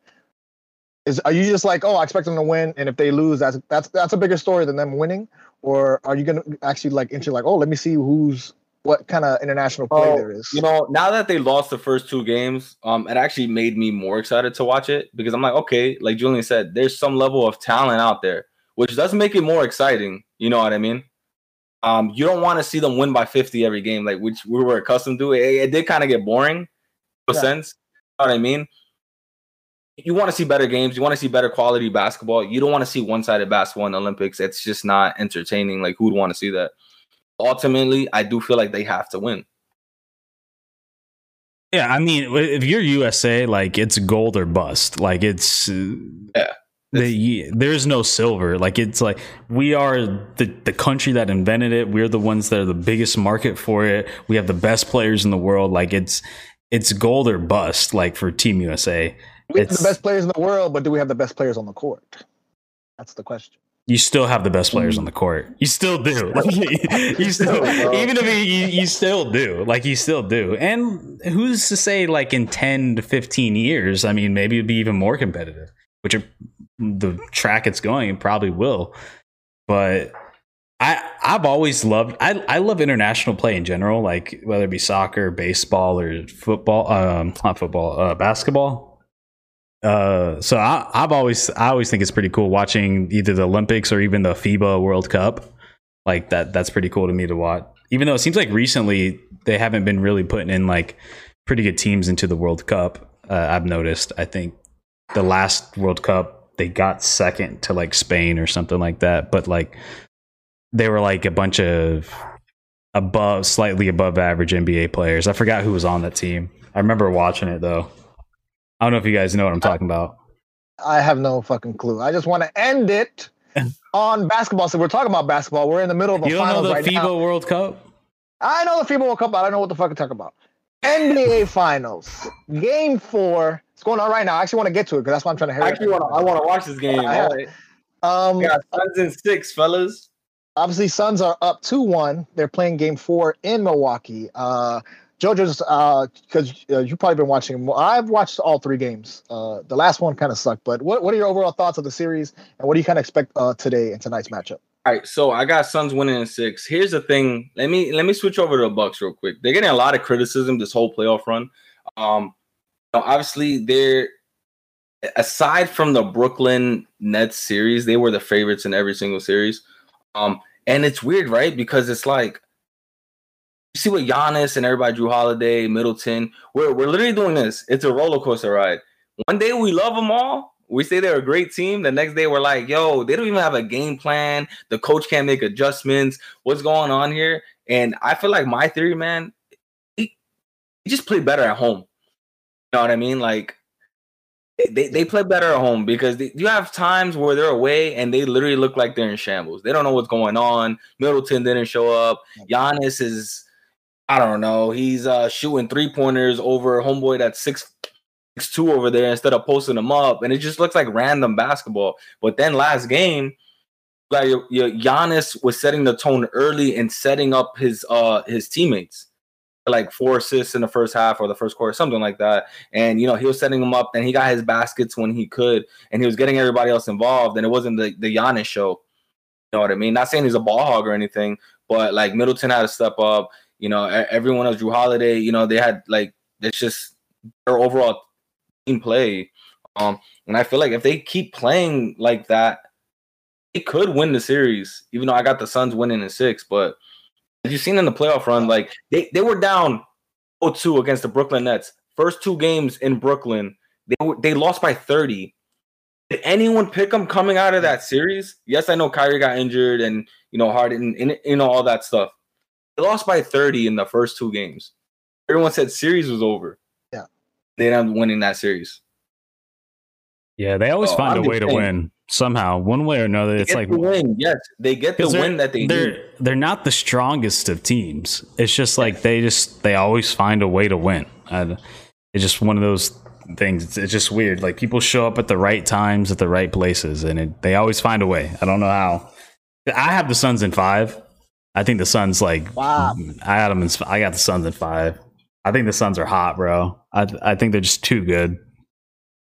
is are you just like, oh, I expect them to win, and if they lose, that's that's that's a bigger story than them winning, or are you gonna actually like into like, oh, let me see who's what kind of international play oh, there is? You know, now that they lost the first two games, um, it actually made me more excited to watch it because I'm like, okay, like Julian said, there's some level of talent out there, which does make it more exciting. You know what I mean? Um, you don't want to see them win by 50 every game, like which we were accustomed to. It, it did kind of get boring, in a yeah. sense. You know what I mean? You want to see better games. You want to see better quality basketball. You don't want to see one sided basketball in the Olympics. It's just not entertaining. Like, who would want to see that? Ultimately, I do feel like they have to win. Yeah, I mean, if you're USA, like it's gold or bust. Like it's uh, yeah. The, there's no silver. Like it's like we are the the country that invented it. We're the ones that are the biggest market for it. We have the best players in the world. Like it's it's gold or bust. Like for Team USA. We have the best players in the world, but do we have the best players on the court? That's the question. You still have the best players on the court. You still do. you still, even if you, you still do, like you still do. And who's to say, like in ten to fifteen years? I mean, maybe it'd be even more competitive. Which are the track it's going, it probably will. But I I've always loved I I love international play in general, like whether it be soccer, baseball, or football. Um, not football, uh, basketball uh, so I, I've always I always think it's pretty cool watching either the Olympics or even the FIBA World Cup. Like that that's pretty cool to me to watch. Even though it seems like recently they haven't been really putting in like pretty good teams into the World Cup. Uh, I've noticed. I think the last World Cup they got second to like Spain or something like that, but like they were like a bunch of above slightly above average NBA players. I forgot who was on that team. I remember watching it though. I don't know if you guys know what I'm talking about. I have no fucking clue. I just want to end it on basketball. So we're talking about basketball. We're in the middle of a you don't finals know the right FIBA now. World Cup? I know the FIBA World Cup, but I don't know what the fuck to talk about. NBA Finals, Game Four. It's going on right now. I actually want to get to it because that's why I'm trying to. I actually want to. I want to watch this game. All right. Um, got Suns in six, fellas. Obviously, Suns are up two one. They're playing Game Four in Milwaukee. Uh, JoJo's because uh, uh, you've probably been watching. I've watched all three games. Uh, the last one kind of sucked, but what what are your overall thoughts of the series, and what do you kind of expect uh, today in tonight's matchup? All right, so I got Suns winning in six. Here's the thing. Let me let me switch over to the Bucks real quick. They're getting a lot of criticism this whole playoff run. Um, obviously they're aside from the Brooklyn Nets series, they were the favorites in every single series. Um, and it's weird, right? Because it's like you see what Giannis and everybody, Jrue Holiday, Middleton, we're we're literally doing this. It's a roller coaster ride. One day we love them all. We say they're a great team. The next day we're like, yo, they don't even have a game plan. The coach can't make adjustments. What's going on here? And I feel like my theory, man, he, he just played better at home. You know what I mean? Like they, they play better at home because they, you have times where they're away and they literally look like they're in shambles. They don't know what's going on. Middleton didn't show up. Giannis is, I don't know, he's uh, shooting three pointers over homeboy that's six six two over there instead of posting them up, and it just looks like random basketball. But then last game, like your, Giannis was setting the tone early and setting up his uh his teammates like four assists in the first half or the first quarter, something like that. And you know, he was setting them up, and he got his baskets when he could, and he was getting everybody else involved. And it wasn't the the Giannis show. You know what I mean? Not saying he's a ball hog or anything, but like Middleton had to step up. You know, everyone else, Jrue Holiday. You know, they had like it's just their overall team play. Um, and I feel like if they keep playing like that, they could win the series. Even though I got the Suns winning in six, but as you've seen in the playoff run, like they, they were down 0-2 against the Brooklyn Nets. First two games in Brooklyn, they were, they lost by 30. Did anyone pick them coming out of that series? Yes, I know Kyrie got injured and you know Harden and you know all that stuff. They lost by 30 in the first two games. Everyone said series was over. Yeah. They ended up winning that series. Yeah, they always oh, find I'm a way to win somehow, one way or another. It's like win. Yes, they get the win that they they're need. they're not the strongest of teams. It's just like they just they always find a way to win. And it's just one of those things. It's, it's, just weird. Like people show up at the right times at the right places, and it, they always find a way. I don't know how. I have the Suns in five. I think the Suns like wow. I got them in. I got the Suns in five. I think the Suns are hot, bro. I I think they're just too good.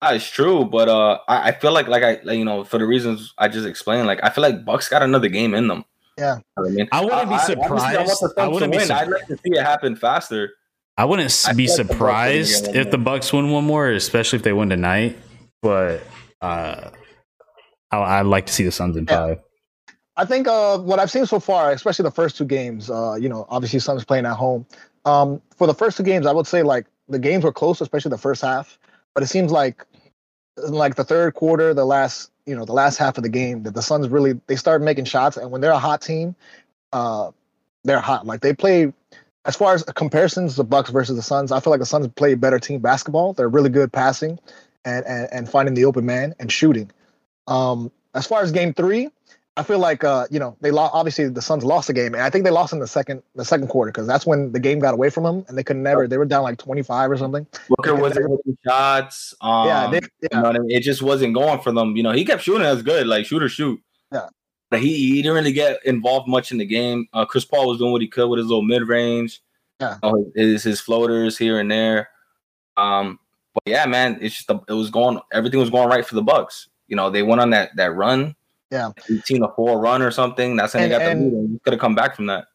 It's true, but uh, I, I feel like like I like, you know for the reasons I just explained, like I feel like Bucks got another game in them. Yeah, I mean, I wouldn't be surprised. I, I, I wouldn't be. Su- I'd like to see it happen faster. I wouldn't I be surprised the if the Bucks win one more, especially if they win tonight. But uh, I, would like to see the Suns in yeah. five. I think uh, what I've seen so far, especially the first two games, uh, you know, obviously Suns playing at home. Um, for the first two games, I would say like the games were close, especially the first half. But it seems like like the third quarter, the last you know the last half of the game, that the Suns really they started making shots, and when they're a hot team, uh, they're hot. Like they play. As far as comparisons, the Bucks versus the Suns, I feel like the Suns play better team basketball. They're really good passing and and, and finding the open man and shooting. Um, as far as game three, I feel like uh, you know they lost. Obviously, the Suns lost the game, and I think they lost in the second the second quarter because that's when the game got away from them, and they could never. They were down like twenty five or something. Booker wasn't hitting shots. Um, yeah, they, yeah. You know I mean? it just wasn't going for them. You know, he kept shooting as good, like shoot or shoot. Yeah, but he, he didn't really get involved much in the game. Uh, Chris Paul was doing what he could with his little mid range. Yeah, you know, his his floaters here and there. Um, but yeah, man, it's just it was going. Everything was going right for the Bucks. You know, they went on that that run yeah, 18 to four run or something. That's when and, they got and, the lead. You could have come back from that.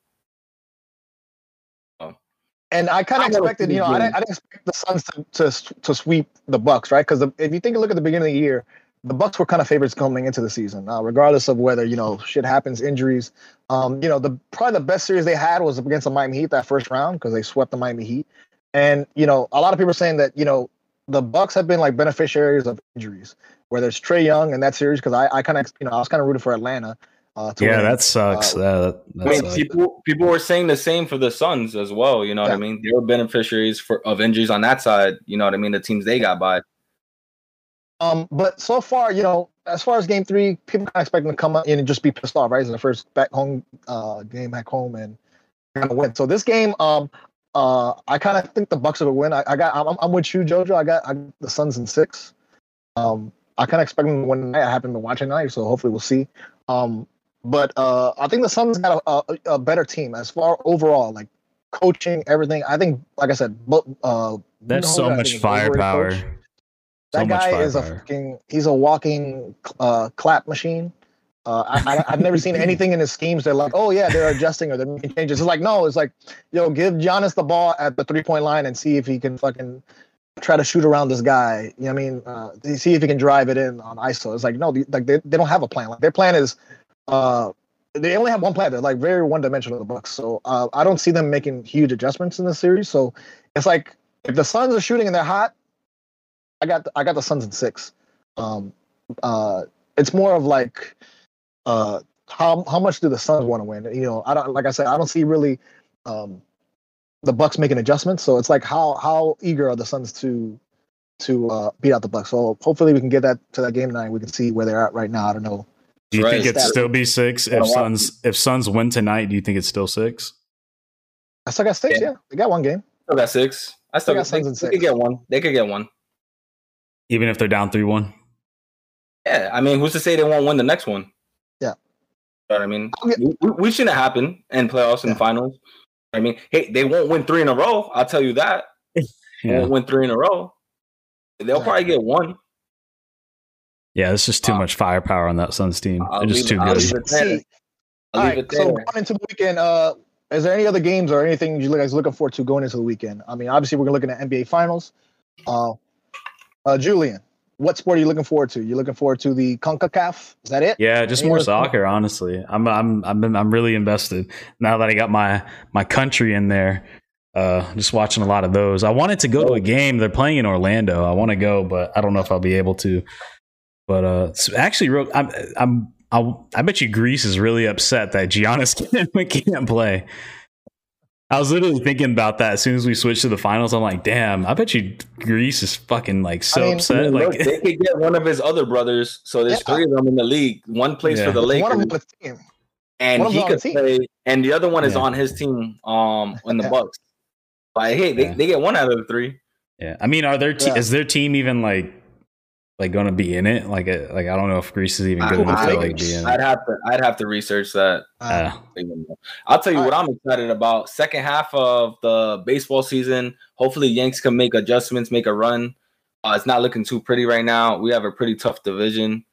And I kind of expected, you know, I didn't, I didn't, expect the Suns to, to, to sweep the Bucks, right? Because if you think, look at the beginning of the year, the Bucks were kind of favorites coming into the season, uh, regardless of whether you know shit happens, injuries. Um, you know, the probably the best series they had was against the Miami Heat that first round because they swept the Miami Heat. And you know, a lot of people are saying that you know the Bucks have been like beneficiaries of injuries whether it's Trae Young in that series because I, I kind of you know I was kind of rooting for Atlanta. Uh, yeah, win. that sucks. Uh, that, I mean, people people were saying the same for the Suns as well. You know yeah. what I mean? They were beneficiaries for of injuries on that side. You know what I mean? The teams they got by. Um, but so far, you know, as far as game three, people kind of expect them to come in and just be pissed off, right? It's the first back home uh, game back home and kind of win. So this game, um, uh, I kind of think the Bucks will win. I, I got, I'm, I'm, with you, Jojo. I got, I got the Suns in six. Um, I kind of expect them to win tonight. I happen to watch tonight, so hopefully we'll see. Um, but uh, I think the Suns got a, a, a, better team as far overall, like coaching, everything. I think, like I said, but uh, That's so much firepower. That So much guy is a fucking. He's a walking uh, clap machine. Uh, I, I've never seen anything in his schemes. They're like, oh yeah, they're adjusting or they're making changes. It's like no, it's like, yo, give Giannis the ball at the three point line and see if he can fucking try to shoot around this guy. You know what I mean? Uh, see if he can drive it in on ISO. It's like no, the- like they, they don't have a plan. Like their plan is, uh, they only have one plan. They're like very one dimensional. The Bucks. So uh, I don't see them making huge adjustments in this series. So it's like if the Suns are shooting and they're hot, I got the, I got the Suns in six. Um, uh, it's more of like uh, how how much do the Suns want to win? You know, I don't like I said, I don't see really um, the Bucks making adjustments. So it's like how how eager are the Suns to to uh, beat out the Bucks? So hopefully we can get that to that game tonight. We can see where they're at right now. I don't know. Do you Right. think it'd Stat- still be six if Wanna Suns if Suns win tonight? Do you think it's still six? I still got six. Yeah. Yeah, they got one game. Still got six. I still got got Suns they, in they could get one. They could get one. Even if they're down three one? Yeah, I mean, who's to say they won't win the next one? Yeah. You know what I mean, I'll we, we- we shouldn't happen in playoffs and Yeah. finals. I mean, hey, they won't win three in a row. I'll tell you that. They Yeah, won't win three in a row. They'll probably get one. yeah. It's just too Uh, much firepower on that Suns team. I'll They're just too it- good. leave it there. See, I'll All leave right, it so there. going into the weekend, uh, is there any other games or anything you guys looking forward to going into the weekend? I mean, obviously we're looking at NBA Finals. Uh, uh, Julian, what sport are you looking forward to? You're looking forward to the Concacaf? Is that it? Yeah, just more soccer. Honestly, I'm I'm I'm I'm really invested now that I got my my country in there. Uh, just watching a lot of those. I wanted to go to a game. They're playing in Orlando. I want to go, but I don't know if I'll be able to. But uh, so actually, real, I'm I'm I'll, I bet you Greece is really upset that Giannis can't, can't play. I was literally thinking about that as soon as we switched to the finals. I'm like, damn, I bet you Greece is fucking like so I mean, upset. mean, Like, they could get one of his other brothers. So there's Yeah. three of them in the league. One plays Yeah. for the One of Lakers, them the team. and one he could the team. play, and the other one is Yeah. on his team. Um, in the Yeah. Bucks. Like, hey, they, Yeah. they get one out of the three. Yeah, I mean, are their te- Yeah. is their team even like like going to be in it? Like, uh, like I don't know if Greece is even good I- enough I- to like be in I'd have to I'd have to research that. Uh, Uh, I'll tell you what I'm excited about. Second half of the baseball season. Hopefully, Yanks can make adjustments, make a run. Uh, it's not looking too pretty right now. We have a pretty tough division.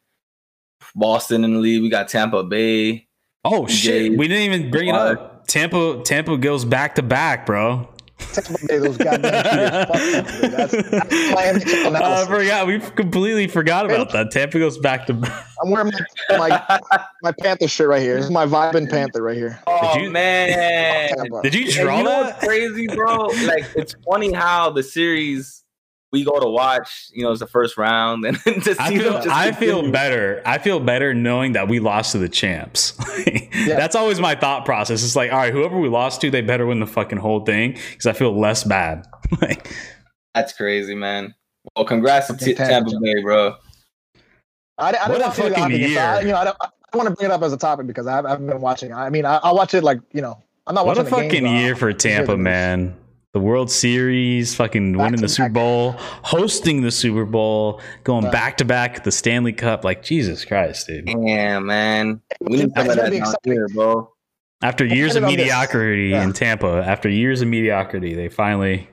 Boston in the lead. We got Tampa Bay. oh shit, Jays. we didn't even bring it up. Tampa, Tampa goes back to back, bro. Tampa Bay, those goddamn cheaters. Fuck Tampa Bay. That's, that's my NHL I analysis. forgot. We completely forgot about that. Tampa goes back to back. I'm wearing my, my, my Panther shirt right here. This is my vibing Panther right here. Oh you- man! Did you And draw you know that? what's crazy, bro? Like it's funny how the series we go to watch, you know, it's the first round, and to see I feel them just I feel better. I feel better knowing that we lost to the champs. That's always my thought process. It's like, all right, whoever we lost to, they better win the fucking whole thing because I feel less bad. like, That's crazy, man. Well, congrats to T- Tampa Bay, bro. I, I What a do the fucking topic, so I, year. you know, I don't, I don't want to bring it up as a topic because I haven't, I haven't been watching. I mean, I, I'll watch it like you know. I'm not what a watching the games, fucking but I'll- year for Tampa, the news. man. The World Series, fucking Back winning the Super back. Bowl, hosting the Super Bowl, going Right. back to back the Stanley Cup. Like Jesus Christ, dude! Damn, man. We need It's some of that be here, bro. After years of ended on this. mediocrity Yeah. in Tampa, after years of mediocrity, they finally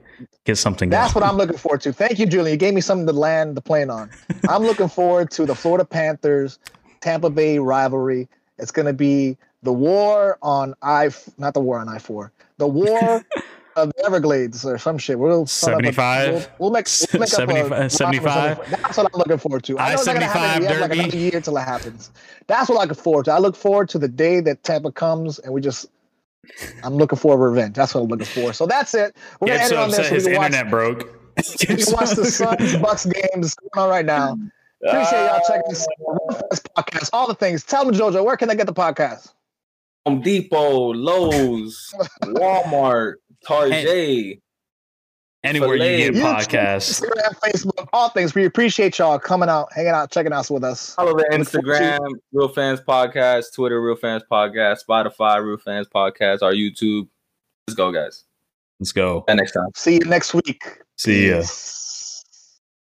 get something. That's going. what I'm looking forward to. Thank you, Julian. You gave me something to land the plane on. I'm looking forward to the Florida Panthers Tampa Bay rivalry. It's going to be the war on I, not the war on I four, the war of the Everglades or some shit. We'll set up a- 75? We'll, we'll make, we'll make up a- 75 75? That's what I'm looking forward to. I know it's not going to happen. We I-75 have like derby. another year till it happens. That's what I look forward to. I look forward to the day that Tampa comes and we just. I'm looking for revenge. That's what I'm looking for. So that's it. We're gonna Gets end so on this. upset his can watch internet broke. you can watch the Suns Bucks games going on right now. Appreciate y'all checking this, this podcast. All the things. Tell them, Jojo, where can they get the podcast? Home Depot, Lowe's, Walmart, Target. Anywhere you get YouTube, podcasts. Instagram, Facebook, all things. We appreciate y'all coming out, hanging out, checking us with us. Follow the Look forward to- Instagram, Real Fans Podcast, Twitter, Real Fans Podcast, Spotify, Real Fans Podcast, our YouTube. Let's go, guys. Let's go. Until next time. See you next week. See ya. Peace.